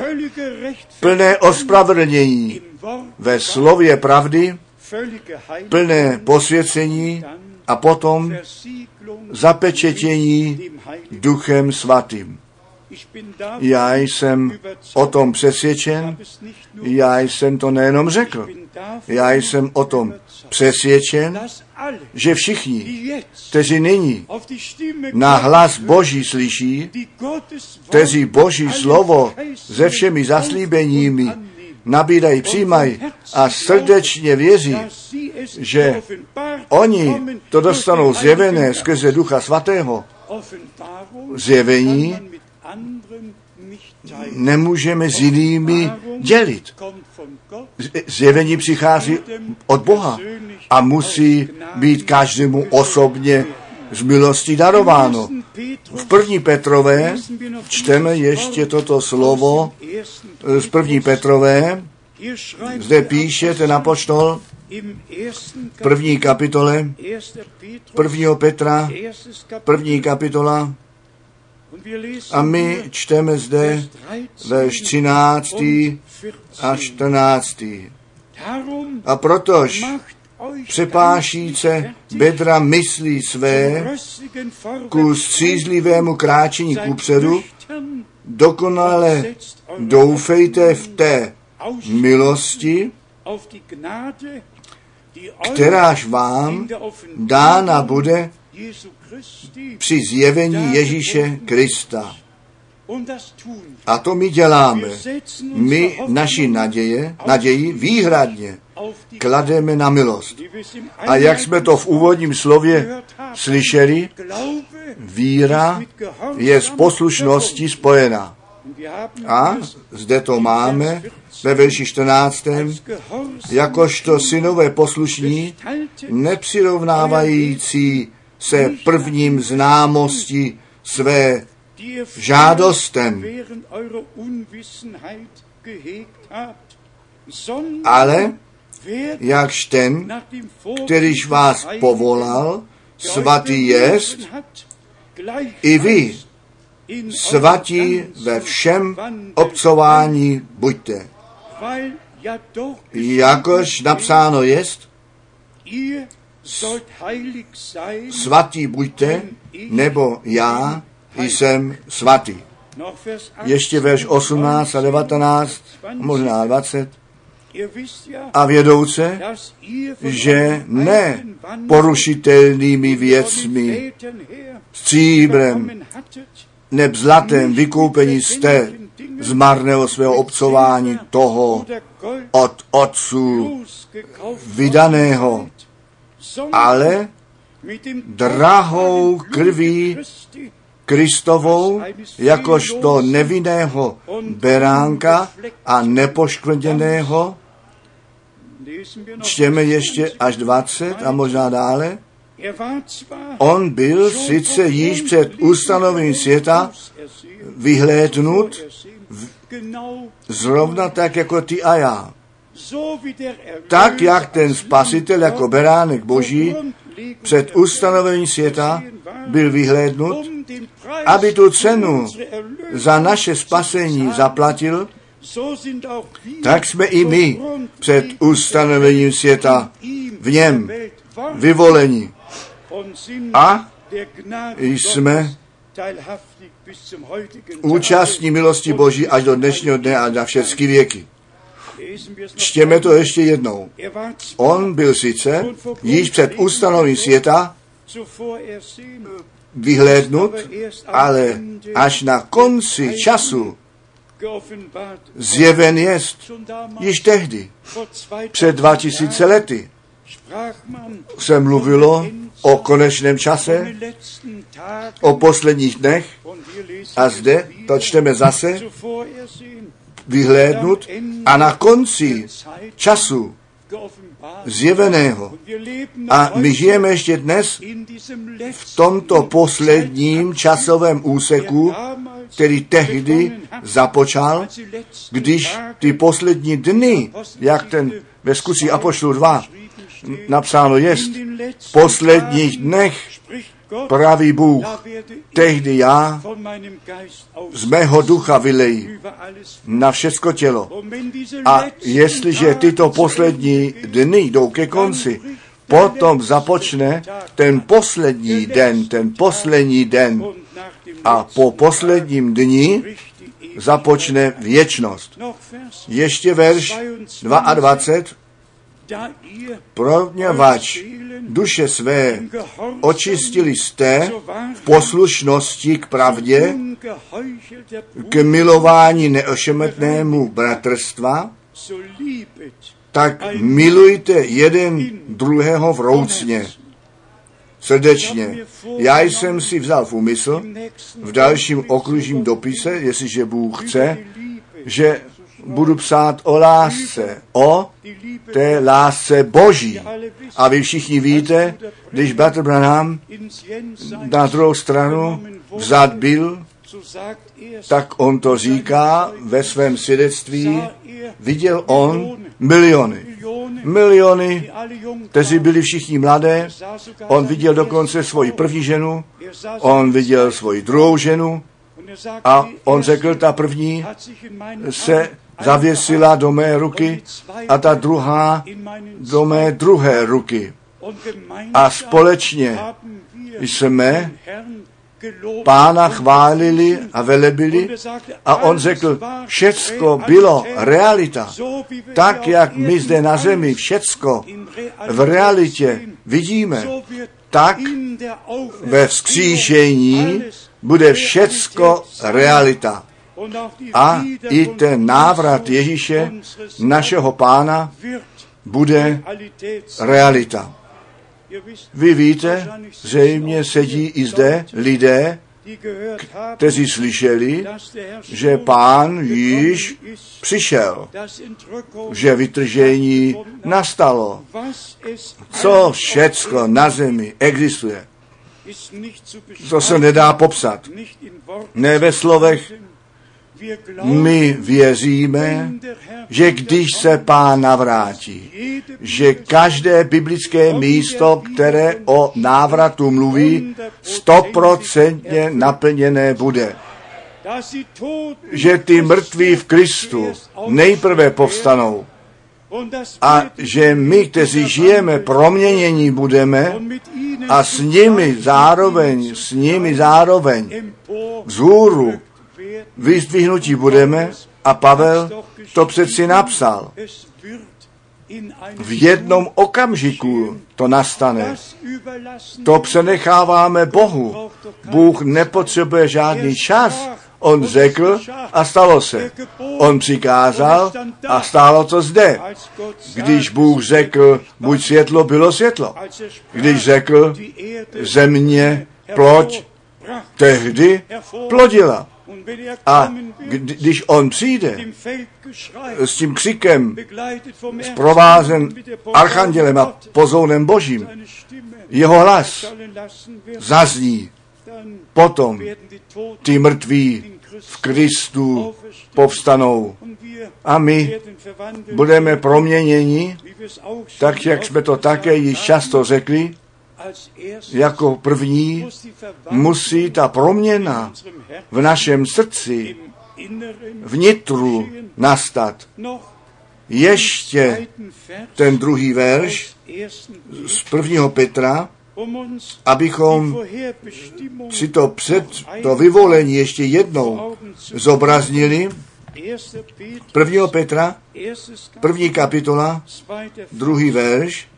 plné ospravedlnění. Ve slově pravdy, plné posvěcení. A potom zapečetění duchem svatým. Já jsem o tom přesvědčen, já jsem to nejenom řekl, já jsem o tom přesvědčen, že všichni, kteří nyní na hlas Boží slyší, kteří Boží slovo se všemi zaslíbeními nabídají, přijímají a srdečně věří, že oni to dostanou zjevené skrze Ducha Svatého, zjevení nemůžeme s jinými dělit. Zjevení přichází od Boha a musí být každému osobně z milostí darováno. V první Petrové čteme ještě toto slovo z první Petrové, zde píše ten apoštol v první kapitole prvního Petra, první kapitola a my čteme zde verš 13. a 14. A protož přepášíce bedra myslí své ku střízlivému kráčení kupředu, dokonale doufejte v té milosti, kteráž vám dána bude při zjevení Ježíše Krista. A to my děláme. My naši naděje, naději výhradně klademe na milost. A jak jsme to v úvodním slově slyšeli, víra je s poslušností spojena. A zde to máme ve verši 14. Jakožto synové poslušní, nepřirovnávající se prvním známosti své žádostem, ale jakž ten, kterýž vás povolal, svatý jest, i vy svatí ve všem obcování buďte. Jakož napsáno jest, svatý buďte, nebo já jsem svatý. Ještě verš 18 a 19, možná 20. A vědouce, že ne porušitelnými věcmi, stříbrem, neb zlatem vykoupení jste z marného svého obcování toho od otců vydaného, ale drahou krví Kristovou, jakožto nevinného beránka a nepoškvrněného, čtěme ještě až 20 a možná dále, On byl sice již před ustanovením světa vyhlédnut zrovna tak jako ty a já. Tak, jak ten spasitel jako beránek boží před ustanovením světa byl vyhlédnut, aby tu cenu za naše spasení zaplatil, tak jsme i my před ustanovením světa v něm vyvoleni a jsme účastní milosti Boží až do dnešního dne a na všechny věky. Čtěme to ještě jednou. On byl sice již před ustanovením světa vyhlédnut, ale až na konci času zjeven jest již tehdy, před 2000 lety, se mluvilo o konečném čase, o posledních dnech a zde to čteme zase vyhlédnut a na konci času zjeveného. A my žijeme ještě dnes v tomto posledním časovém úseku, který tehdy započal, když ty poslední dny, jak ten ve zkusí Apoštolu 2 napsáno jest, v posledních dnech praví Bůh, tehdy já z mého ducha vyleji na všecko tělo. A jestliže tyto poslední dny jdou ke konci, potom započne ten poslední den, ten poslední den. A po posledním dni započne věčnost. Ještě verš 22 Proňavač duše své očistili jste v poslušnosti k pravdě, k milování neošemetnému bratrstva, tak milujte jeden druhého vroucně, srdečně. Já jsem si vzal v úmysl v dalším okružním dopise, jestliže Bůh chce, že budu psát o lásce, o té lásce boží. A vy všichni víte, když Bratr Branham na druhou stranu vzad byl, tak on to říká ve svém svědectví, viděl on miliony. Miliony, kteří byli všichni mladé. On viděl dokonce svoji první ženu, on viděl svoji druhou ženu a on řekl, ta první se zavěsila do mé ruky a ta druhá do mé druhé ruky. A společně jsme pána chválili a velebili a on řekl, všecko bylo realita. Tak, jak my zde na zemi všecko v realitě vidíme, tak ve vzkříšení bude všecko realita. A i ten návrat Ježíše, našeho pána, bude realita. Vy víte, zřejmě sedí i zde lidé, kteří slyšeli, že pán již přišel, že vytržení nastalo. Co všecko na zemi existuje, to se nedá popsat. Ne ve slovech, my věříme, že když se pán navrátí, že každé biblické místo, které o návratu mluví, stoprocentně naplněné bude. Že ty mrtví v Kristu nejprve povstanou a že my, kteří žijeme, proměnění budeme a s nimi zároveň, s nimi zároveň vzhůru vyzdvihnutí budeme a Pavel to přeci napsal. V jednom okamžiku to nastane. To přenecháváme Bohu. Bůh nepotřebuje žádný čas. On řekl a stalo se. On přikázal a stálo to zde. Když Bůh řekl, buď světlo, bylo světlo. Když řekl, země, ploď, tehdy plodila. A když on přijde s tím křikem, zprovázen archandělem a pozounem božím, jeho hlas zazní, potom ty mrtví v Kristu povstanou. A my budeme proměněni, tak jak jsme to také již často řekli, jako první musí ta proměna v našem srdci, vnitru nastat. Ještě ten druhý verš z prvního Petra, abychom si to před to vyvolení ještě jednou zobraznili. Prvního Petra, první kapitola, druhý verš,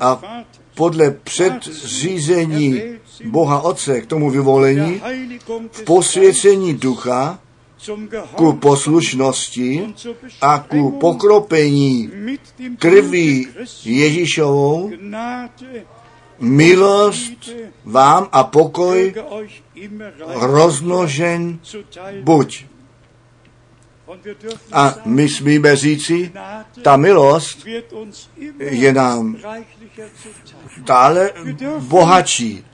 a podle předzřízení Boha Otce k tomu vyvolení v posvěcení ducha ku poslušnosti a ku pokropení krví Ježíšovou. Milost vám a pokoj rozmnožen buď. A my smíme říci, ta milost je nám dále bohatší.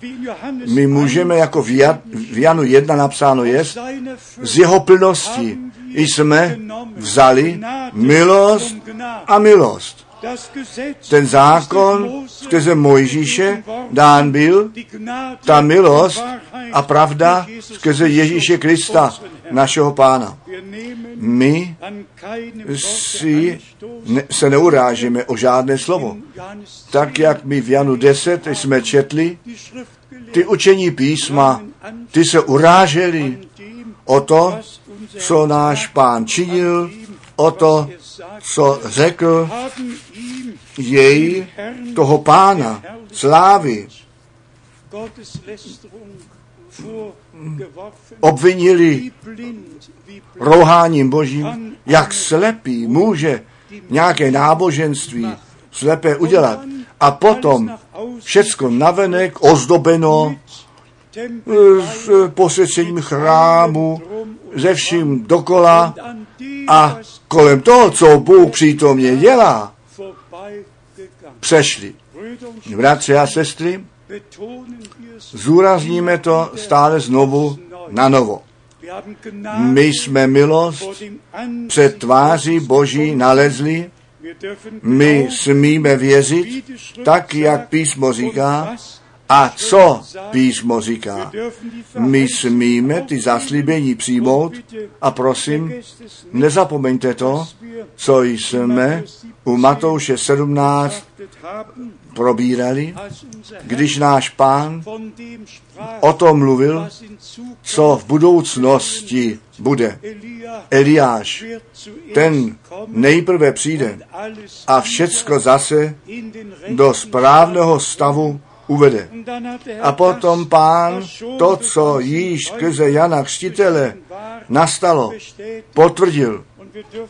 My můžeme, jako v, Jan, v Janu 1 napsáno je, z jeho plnosti jsme vzali milost a milost. Ten zákon skrze Mojžíše dán byl, ta milost a pravda skrze Ježíše Krista, našeho pána. My si ne, se neurážíme o žádné slovo. Tak, jak my v Janu 10 jsme četli, ty učení písma, ty se uráželi o to, co náš pán činil, o to, co řekl jej, toho pána, slávy, obvinili rouháním božím, jak slepý může nějaké náboženství slepé udělat. A potom všecko navenek ozdobeno s posvěcením chrámu, ze vším dokola a kolem toho, co Bůh přítomně dělá, přešli. Bratři a sestry, zúrazníme to stále znovu na novo. My jsme milost před tváří Boží nalezli, my smíme věřit, tak jak písmo říká, a co písmo říká? My smíme ty zaslíbení přijmout a prosím, nezapomeňte to, co jsme u Matouše 17 probírali, když náš pán o tom mluvil, co v budoucnosti bude. Eliáš, ten nejprve přijde a všecko zase do správného stavu uvede. A potom pán to, co již skrze Jana Křtitele nastalo, potvrdil.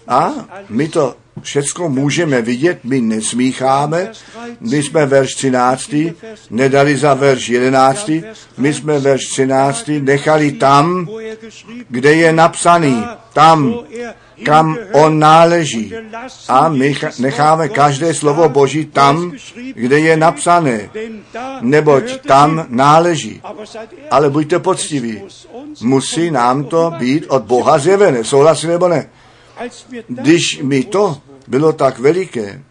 A my to všecko můžeme vidět, my nesmícháme, my jsme verš 13, nedali za verš 11, my jsme verš 13 nechali tam, kde je napsaný, tam, kam on náleží. A my necháme každé slovo Boží tam, kde je napsané, neboť tam náleží. Ale buďte poctiví, musí nám to být od Boha zjevené, souhlasí nebo ne? Když mi to bylo tak veliké,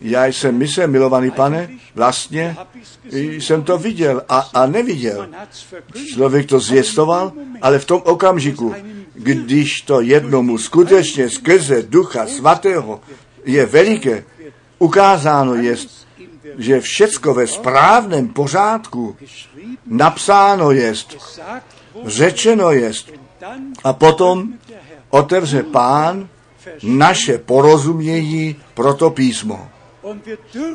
já jsem myslel, milovaný pane, vlastně jsem to viděl a, a neviděl. Člověk to zvěstoval, ale v tom okamžiku, když to jednomu skutečně skrze Ducha Svatého je veliké, ukázáno je, že všecko ve správném pořádku napsáno jest, řečeno jest. A potom otevře pán naše porozumění pro to písmo.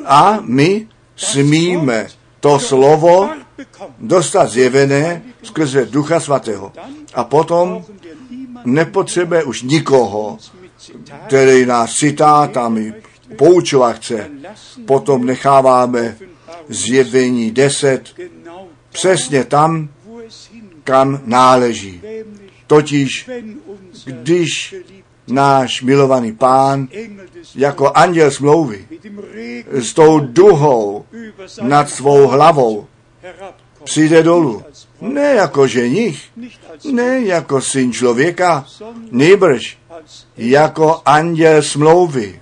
A my smíme to slovo dostat zjevené skrze Ducha Svatého. A potom nepotřebuje už nikoho, který nás citátami poučovat chce. Potom necháváme zjevení 10 přesně tam, kam náleží. Totiž, když náš milovaný pán jako anděl smlouvy s tou duhou nad svou hlavou přijde dolů. Ne jako ženich, ne jako syn člověka, nejbrž jako anděl smlouvy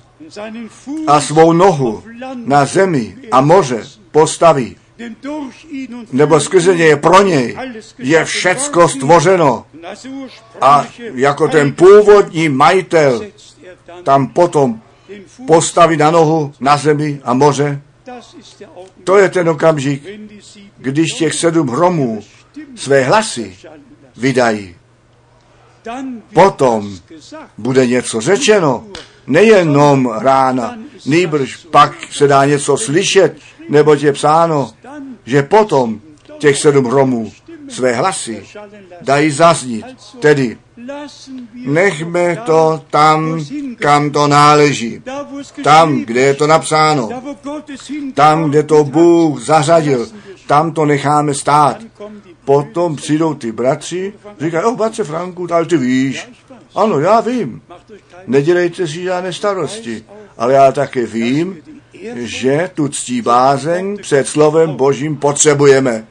a svou nohu na zemi a moře postaví. Nebo skrze něj pro něj je všecko stvořeno. A jako ten původní majitel tam potom postaví na nohu na zemi a moře. To je ten okamžik, když těch sedm hromů své hlasy vydají. Potom bude něco řečeno, nejenom rána, nýbrž pak se dá něco slyšet, nebo je psáno, že potom těch sedm hromů své hlasy dají zaznít. Tedy nechme to tam, kam to náleží. Tam, kde je to napsáno. Tam, kde to Bůh zařadil. Tam to necháme stát. Potom přijdou ty bratři, říkají, oh, bratře Franku, ale ty víš, Ano, já vím. Nedělejte si žádné starosti. Ale já také vím, že tu ctí bázeň před slovem Božím potřebujeme.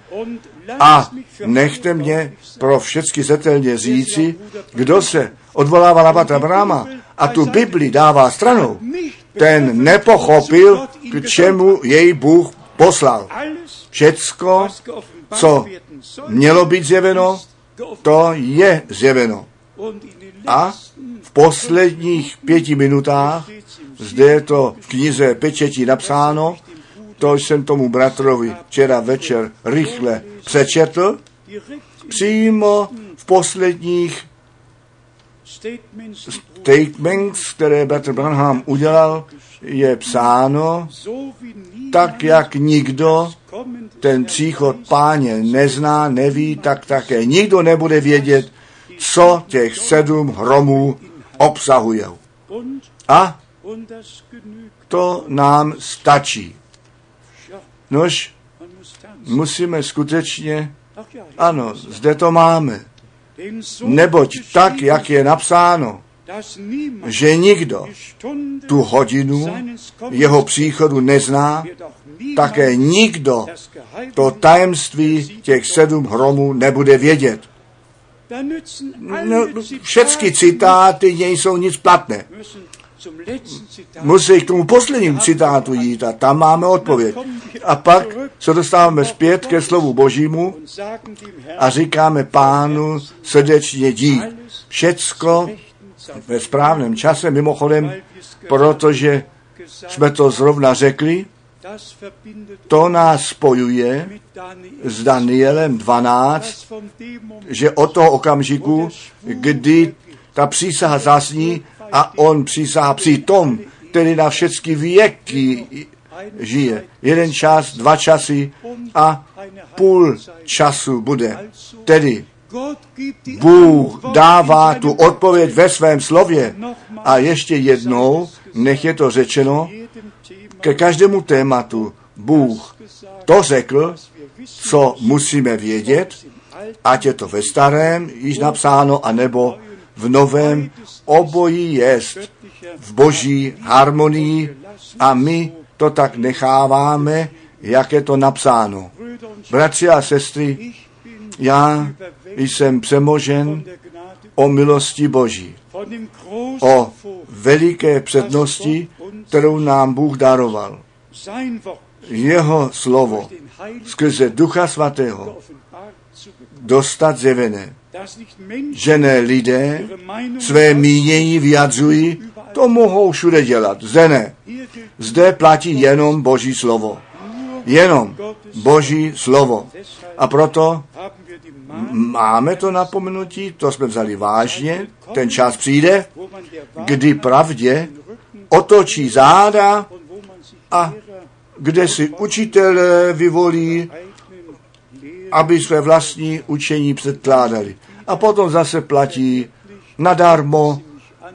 A nechte mě pro všechny zetelně říci, kdo se odvolává na Batra Brahma a tu Bibli dává stranou, ten nepochopil, k čemu jej Bůh poslal. Všecko, co mělo být zjeveno, to je zjeveno. A v posledních pěti minutách, zde je to v knize Pečetí napsáno, to jsem tomu bratrovi včera večer rychle přečetl, přímo v posledních statements, které Bratr Branham udělal, je psáno, tak jak nikdo ten příchod páně nezná, neví, tak také nikdo nebude vědět, co těch sedm hromů obsahuje. A to nám stačí. Nož, musíme skutečně, ano, zde to máme. Neboť tak, jak je napsáno, že nikdo tu hodinu jeho příchodu nezná, také nikdo to tajemství těch sedm hromů nebude vědět. No, všechny citáty nejsou nic platné. Musí k tomu posledním citátu jít a tam máme odpověď. A pak se dostáváme zpět ke slovu Božímu a říkáme pánu srdečně dík. Všecko ve správném čase, mimochodem, protože jsme to zrovna řekli, to nás spojuje s Danielem 12, že od toho okamžiku, kdy ta přísaha zasní a on přísahá při tom, který na všechny věky žije. Jeden čas, dva časy a půl času bude. Tedy Bůh dává tu odpověď ve svém slově. A ještě jednou, nech je to řečeno, ke každému tématu Bůh to řekl, co musíme vědět, ať je to ve starém již napsáno, anebo v novém, obojí jest v boží harmonii a my to tak necháváme, jak je to napsáno. Bratři a sestry, já jsem přemožen o milosti Boží, o veliké přednosti, kterou nám Bůh daroval. Jeho slovo skrze Ducha Svatého dostat zjevené, že ne lidé své mínění vyjadřují, to mohou všude dělat. Zde ne. Zde platí jenom Boží slovo. Jenom Boží slovo. A proto máme to napomenutí, to jsme vzali vážně, ten čas přijde, kdy pravdě otočí záda a kde si učitel vyvolí, aby své vlastní učení předkládali. A potom zase platí nadarmo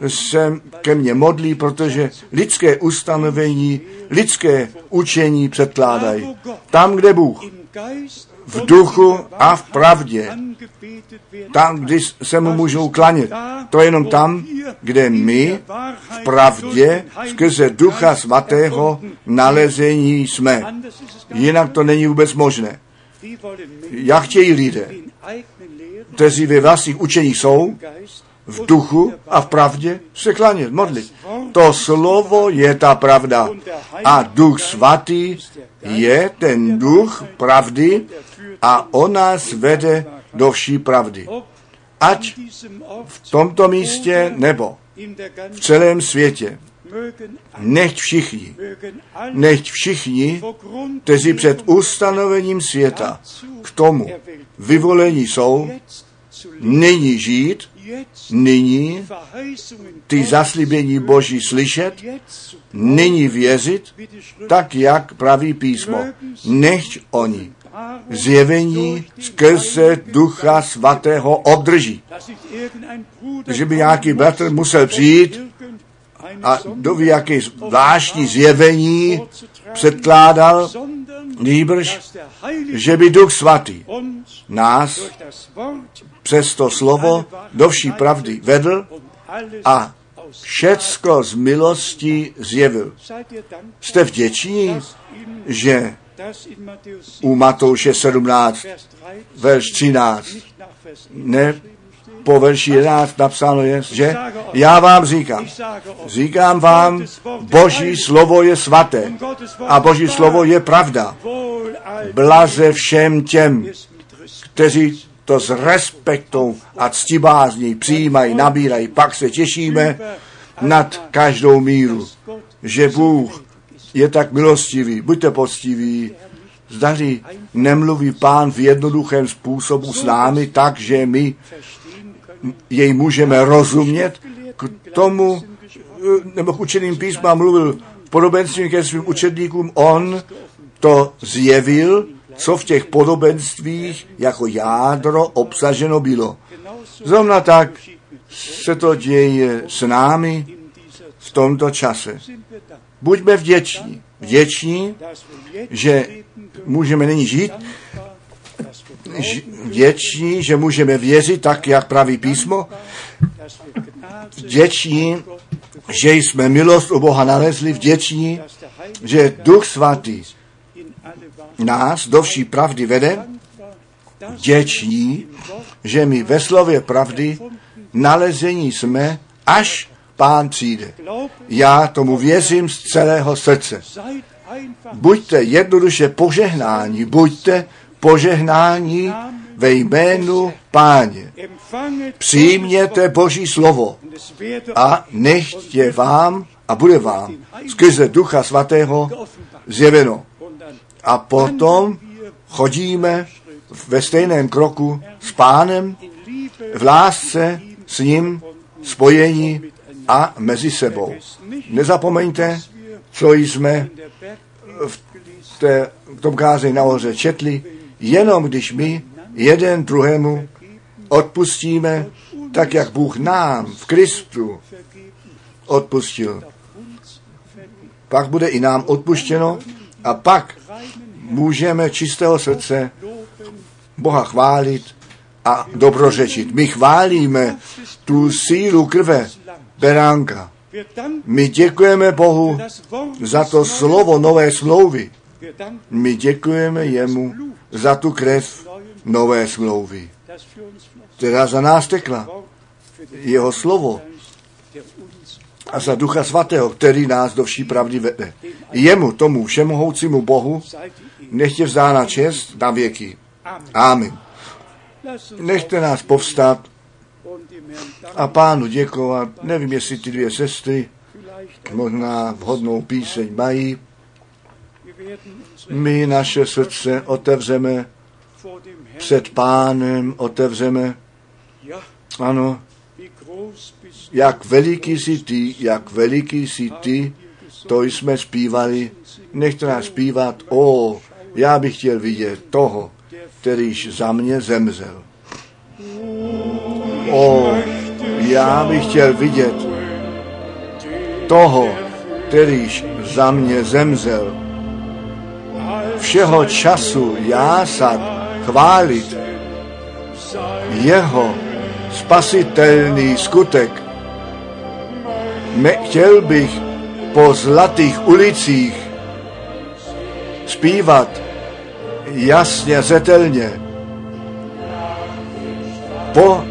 se ke mně modlí, protože lidské ustanovení, lidské učení předkládají. Tam, kde Bůh v duchu a v pravdě. Tam, kdy se mu můžou klanět. To je jenom tam, kde my v pravdě skrze ducha svatého nalezení jsme. Jinak to není vůbec možné. Jak chtějí lidé, kteří ve vlastních učení jsou, v duchu a v pravdě se klanět, modlit. To slovo je ta pravda. A duch svatý je ten duch pravdy a on nás vede do vší pravdy. Ať v tomto místě nebo v celém světě. Nechť všichni, nechť všichni, kteří před ustanovením světa k tomu vyvolení jsou, nyní žít, nyní ty zaslíbení Boží slyšet, nyní věřit, tak jak praví písmo. Nechť oni zjevení skrze Ducha Svatého obdrží. Že by nějaký bratr musel přijít a doví, jaké zvláštní zjevení předkládal, nýbrž, že by Duch Svatý nás přes to slovo do vší pravdy vedl a všecko z milosti zjevil. Jste vděční, že u Matouše 17, verš 13, ne po verši 11 napsáno je, že já vám říkám, říkám vám, Boží slovo je svaté a Boží slovo je pravda. Blaze všem těm, kteří to s respektou a ctibázní přijímají, nabírají. Pak se těšíme nad každou míru, že Bůh je tak milostivý. Buďte poctiví. Zdaří nemluví pán v jednoduchém způsobu s námi tak, že my jej můžeme rozumět. K tomu, nebo k učeným písmám mluvil podobenstvím ke svým učedníkům, on to zjevil, co v těch podobenstvích jako jádro obsaženo bylo. Zrovna tak se to děje s námi v tomto čase. Buďme vděční. Vděční, že můžeme nyní žít, vděční, že můžeme věřit tak, jak praví písmo, vděční, že jsme milost u Boha nalezli, vděční, že Duch Svatý nás do vší pravdy vede, vděční, že my ve slově pravdy nalezení jsme, až pán přijde. Já tomu věřím z celého srdce. Buďte jednoduše požehnání, buďte požehnání ve jménu páně. Přijměte Boží slovo a nechtě vám a bude vám skrze Ducha Svatého zjeveno. A potom chodíme ve stejném kroku s pánem, v lásce s ním, spojení a mezi sebou. Nezapomeňte, co jsme v, té, v tom káze nahoře četli, jenom když my jeden druhému odpustíme, tak jak Bůh nám v Kristu odpustil. Pak bude i nám odpuštěno a pak můžeme čistého srdce Boha chválit a dobrořečit. My chválíme tu sílu krve beránka. My děkujeme Bohu za to slovo nové smlouvy. My děkujeme jemu za tu krev nové smlouvy, která za nás tekla. Jeho slovo a za Ducha Svatého, který nás do vší pravdy vede. Jemu, tomu všemohoucímu Bohu, nechtě vzdána čest na věky. Amen. Nechte nás povstat a pánu děkovat. Nevím, jestli ty dvě sestry možná vhodnou píseň mají. My naše srdce otevřeme před pánem, otevřeme. Ano, jak veliký jsi ty, jak veliký jsi ty, to jsme zpívali. Nechte nás zpívat, o, já bych chtěl vidět toho, kterýž za mě zemřel. O, já bych chtěl vidět toho, kterýž za mě zemřel. Všeho času já sad chválit jeho spasitelný skutek. Chtěl bych po zlatých ulicích zpívat jasně, zetelně. Po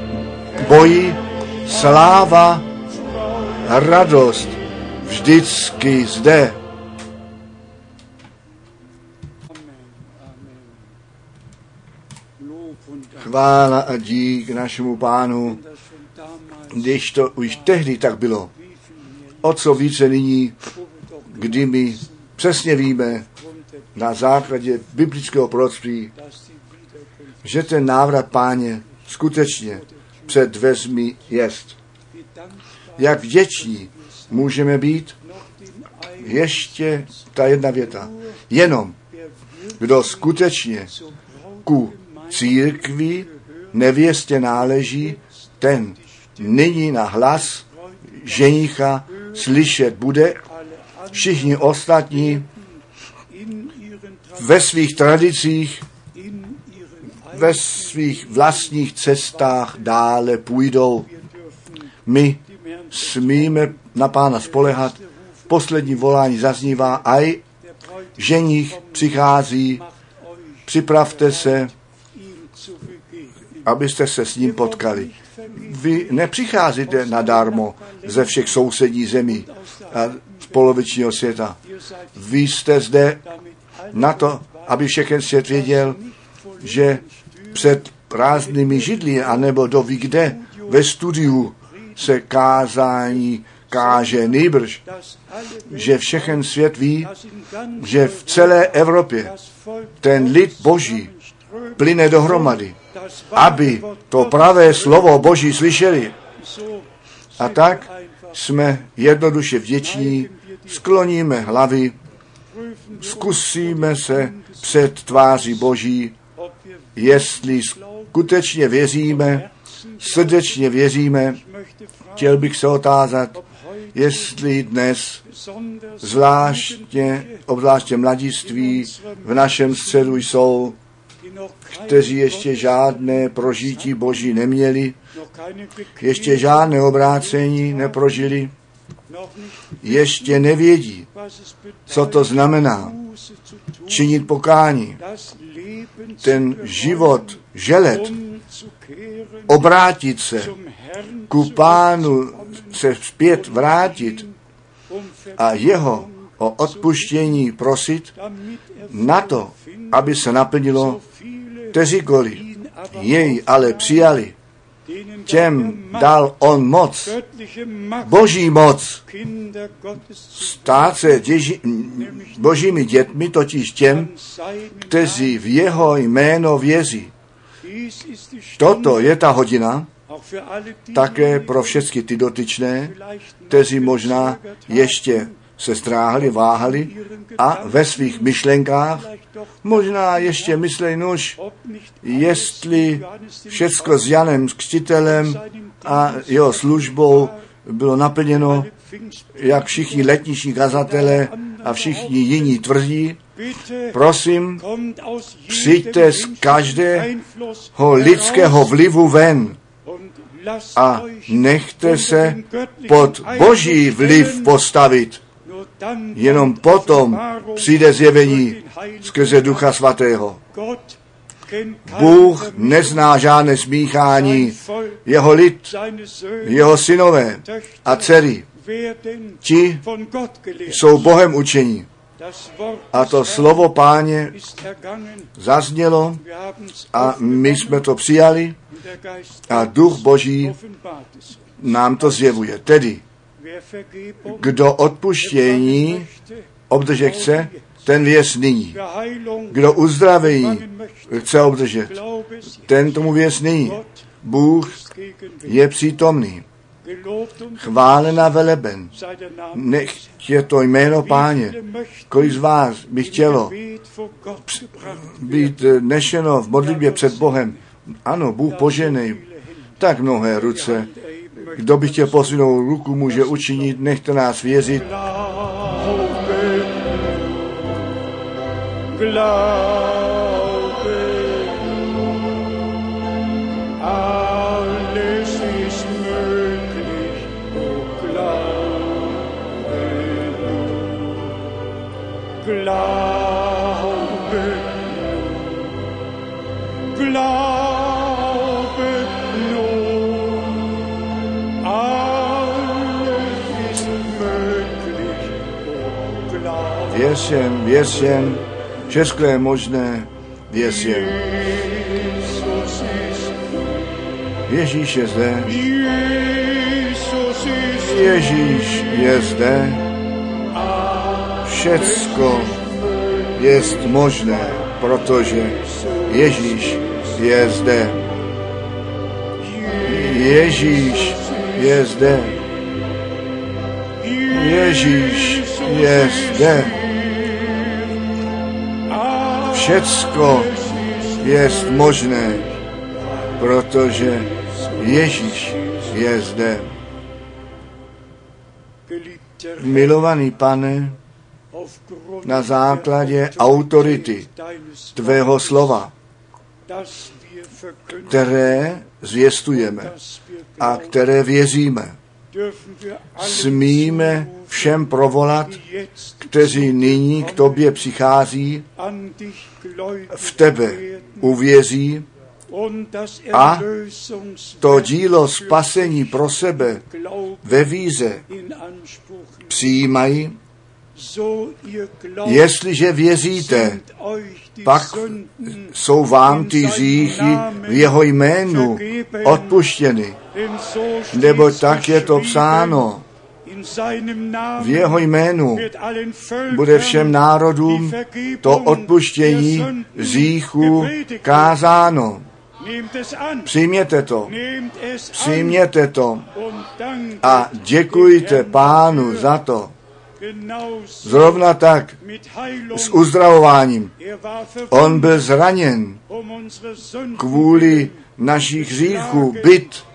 boji sláva, radost vždycky zde. Chvála a dík našemu pánu, když to už tehdy tak bylo. O co více nyní, kdy my přesně víme na základě biblického proroctví, že ten návrat páně skutečně před dveřmi jest. Jak vděční můžeme být? Ještě ta jedna věta. Jenom kdo skutečně ku církvi nevěstě náleží, ten nyní na hlas ženicha slyšet bude. Všichni ostatní ve svých tradicích, ve svých vlastních cestách dále půjdou. My smíme na pána spolehat. Poslední volání zaznívá, aj ženich přichází, připravte se, abyste se s ním potkali. Vy nepřicházíte nadarmo ze všech sousedních zemí a z polovičního světa. Vy jste zde na to, aby všechen svět věděl, že před prázdnými židli, anebo do ví kde, ve studiu se kázání káže nejbrž, že všechen svět ví, že v celé Evropě ten lid boží plyne dohromady, aby to pravé slovo boží slyšeli. A tak jsme jednoduše vděční, skloníme hlavy, zkusíme se před tváří Boží, jestli skutečně věříme, srdečně věříme, chtěl bych se otázat, jestli dnes zvláštně, obzvláště mladiství v našem středu jsou, kteří ještě žádné prožití Boží neměli, ještě žádné obrácení neprožili, ještě nevědí, co to znamená činit pokání. Ten život želet, obrátit se ku pánu, se zpět vrátit a jeho o odpuštění prosit na to, aby se naplnilo, kteříkoliv jej ale přijali, těm dal on moc, boží moc, stát se děži, božími dětmi, totiž těm, kteří v jeho jméno věří. Toto je ta hodina, také pro všechny ty dotyčné, kteří možná ještě se stráhli, váhali a ve svých myšlenkách možná ještě myslej, nož, jestli všecko s Janem Křtitelem a jeho službou bylo naplněno, jak všichni letniční kazatele a všichni jiní tvrdí, prosím, přijďte z každého lidského vlivu ven a nechte se pod boží vliv postavit. Jenom potom přijde zjevení skrze Ducha Svatého. Bůh nezná žádné smíchání. Jeho lid, jeho synové a dcery, ti jsou Bohem učení. A to slovo páně zaznělo a my jsme to přijali a duch boží nám to zjevuje. Tedy, kdo odpuštění obdržet chce, ten věř nyní. Kdo uzdravení chce obdržet, ten tomu věř nyní. Bůh je přítomný. Chválená veleben. Nech je to jméno páně. Kolik z vás by chtělo být nešeno v modlitbě před Bohem? Ano, Bůh poženej. Tak mnohé ruce. Kdo by chtěl posunout ruku, může učinit, nechte nás věřit. Glaube, glaube. Věřím, věřím, Všechno je možné, věřím. Ježíš je zde. Ježíš je zde. Všecko je možné, protože Ježíš je zde. Ježíš je zde. Ježíš je zde. Všecko je možné, protože Ježíš je zde. Milovaný pane, na základě autority tvého slova, které zvěstujeme a které věříme, smíme všem provolat, kteří nyní k tobě přichází, v tebe uvěří a to dílo spasení pro sebe ve víze přijímají, Jestliže věříte, pak jsou vám ty hříchy v jeho jménu odpuštěny. Nebo tak je to psáno. V jeho jménu bude všem národům to odpuštění hříchů kázáno. Přijměte to. Přijměte to. A děkujte pánu za to. Zrovna tak s uzdravováním. On byl zraněn kvůli našich hříchů, byt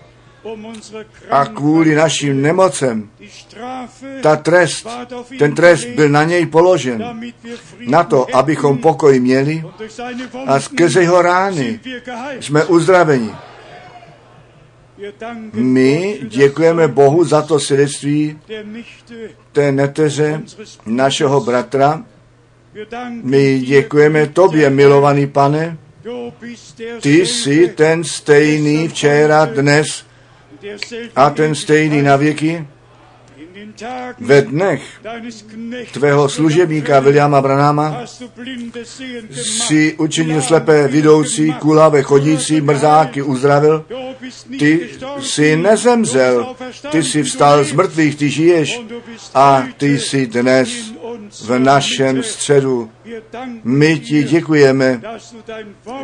a kvůli našim nemocem. Ta trest, ten trest byl na něj položen na to, abychom pokoj měli a skrze jeho rány jsme uzdraveni. My děkujeme Bohu za to svědectví té neteře našeho bratra. My děkujeme tobě, milovaný pane. Ty jsi ten stejný včera, dnes a ten stejný na věky ve dnech tvého služebníka Williama Branama si učinil slepé vidoucí, kulavé chodící, mrzáky uzdravil. Ty jsi nezemřel, ty jsi vstal z mrtvých, ty žiješ a ty jsi dnes v našem středu. My ti děkujeme,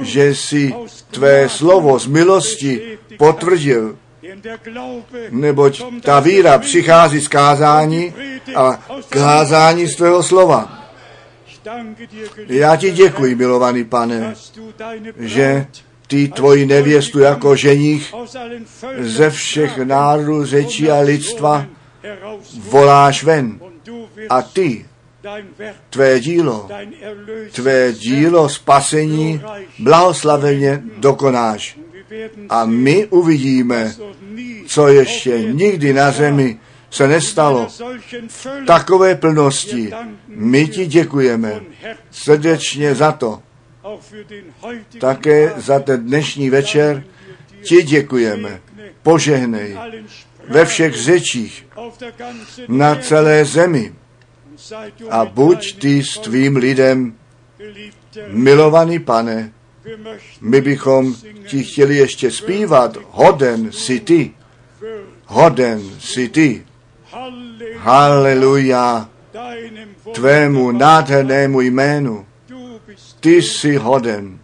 že jsi tvé slovo z milosti potvrdil neboť ta víra přichází z kázání a kázání z tvého slova. Já ti děkuji, milovaný pane, že ty tvoji nevěstu jako ženich ze všech národů, řečí a lidstva voláš ven. A ty, tvé dílo, tvé dílo spasení blahoslaveně dokonáš. A my uvidíme, co ještě nikdy na zemi se nestalo. V takové plnosti my ti děkujeme srdečně za to. Také za ten dnešní večer ti děkujeme. Požehnej ve všech řečích na celé zemi. A buď ty s tvým lidem, milovaný pane, my bychom ti chtěli ještě zpívat, hoden si ty, hoden si ty. Halleluja tvému nádhernému jménu. Ty jsi hoden.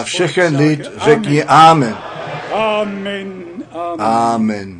A všechen lid řekni Amen. Amen. Amen.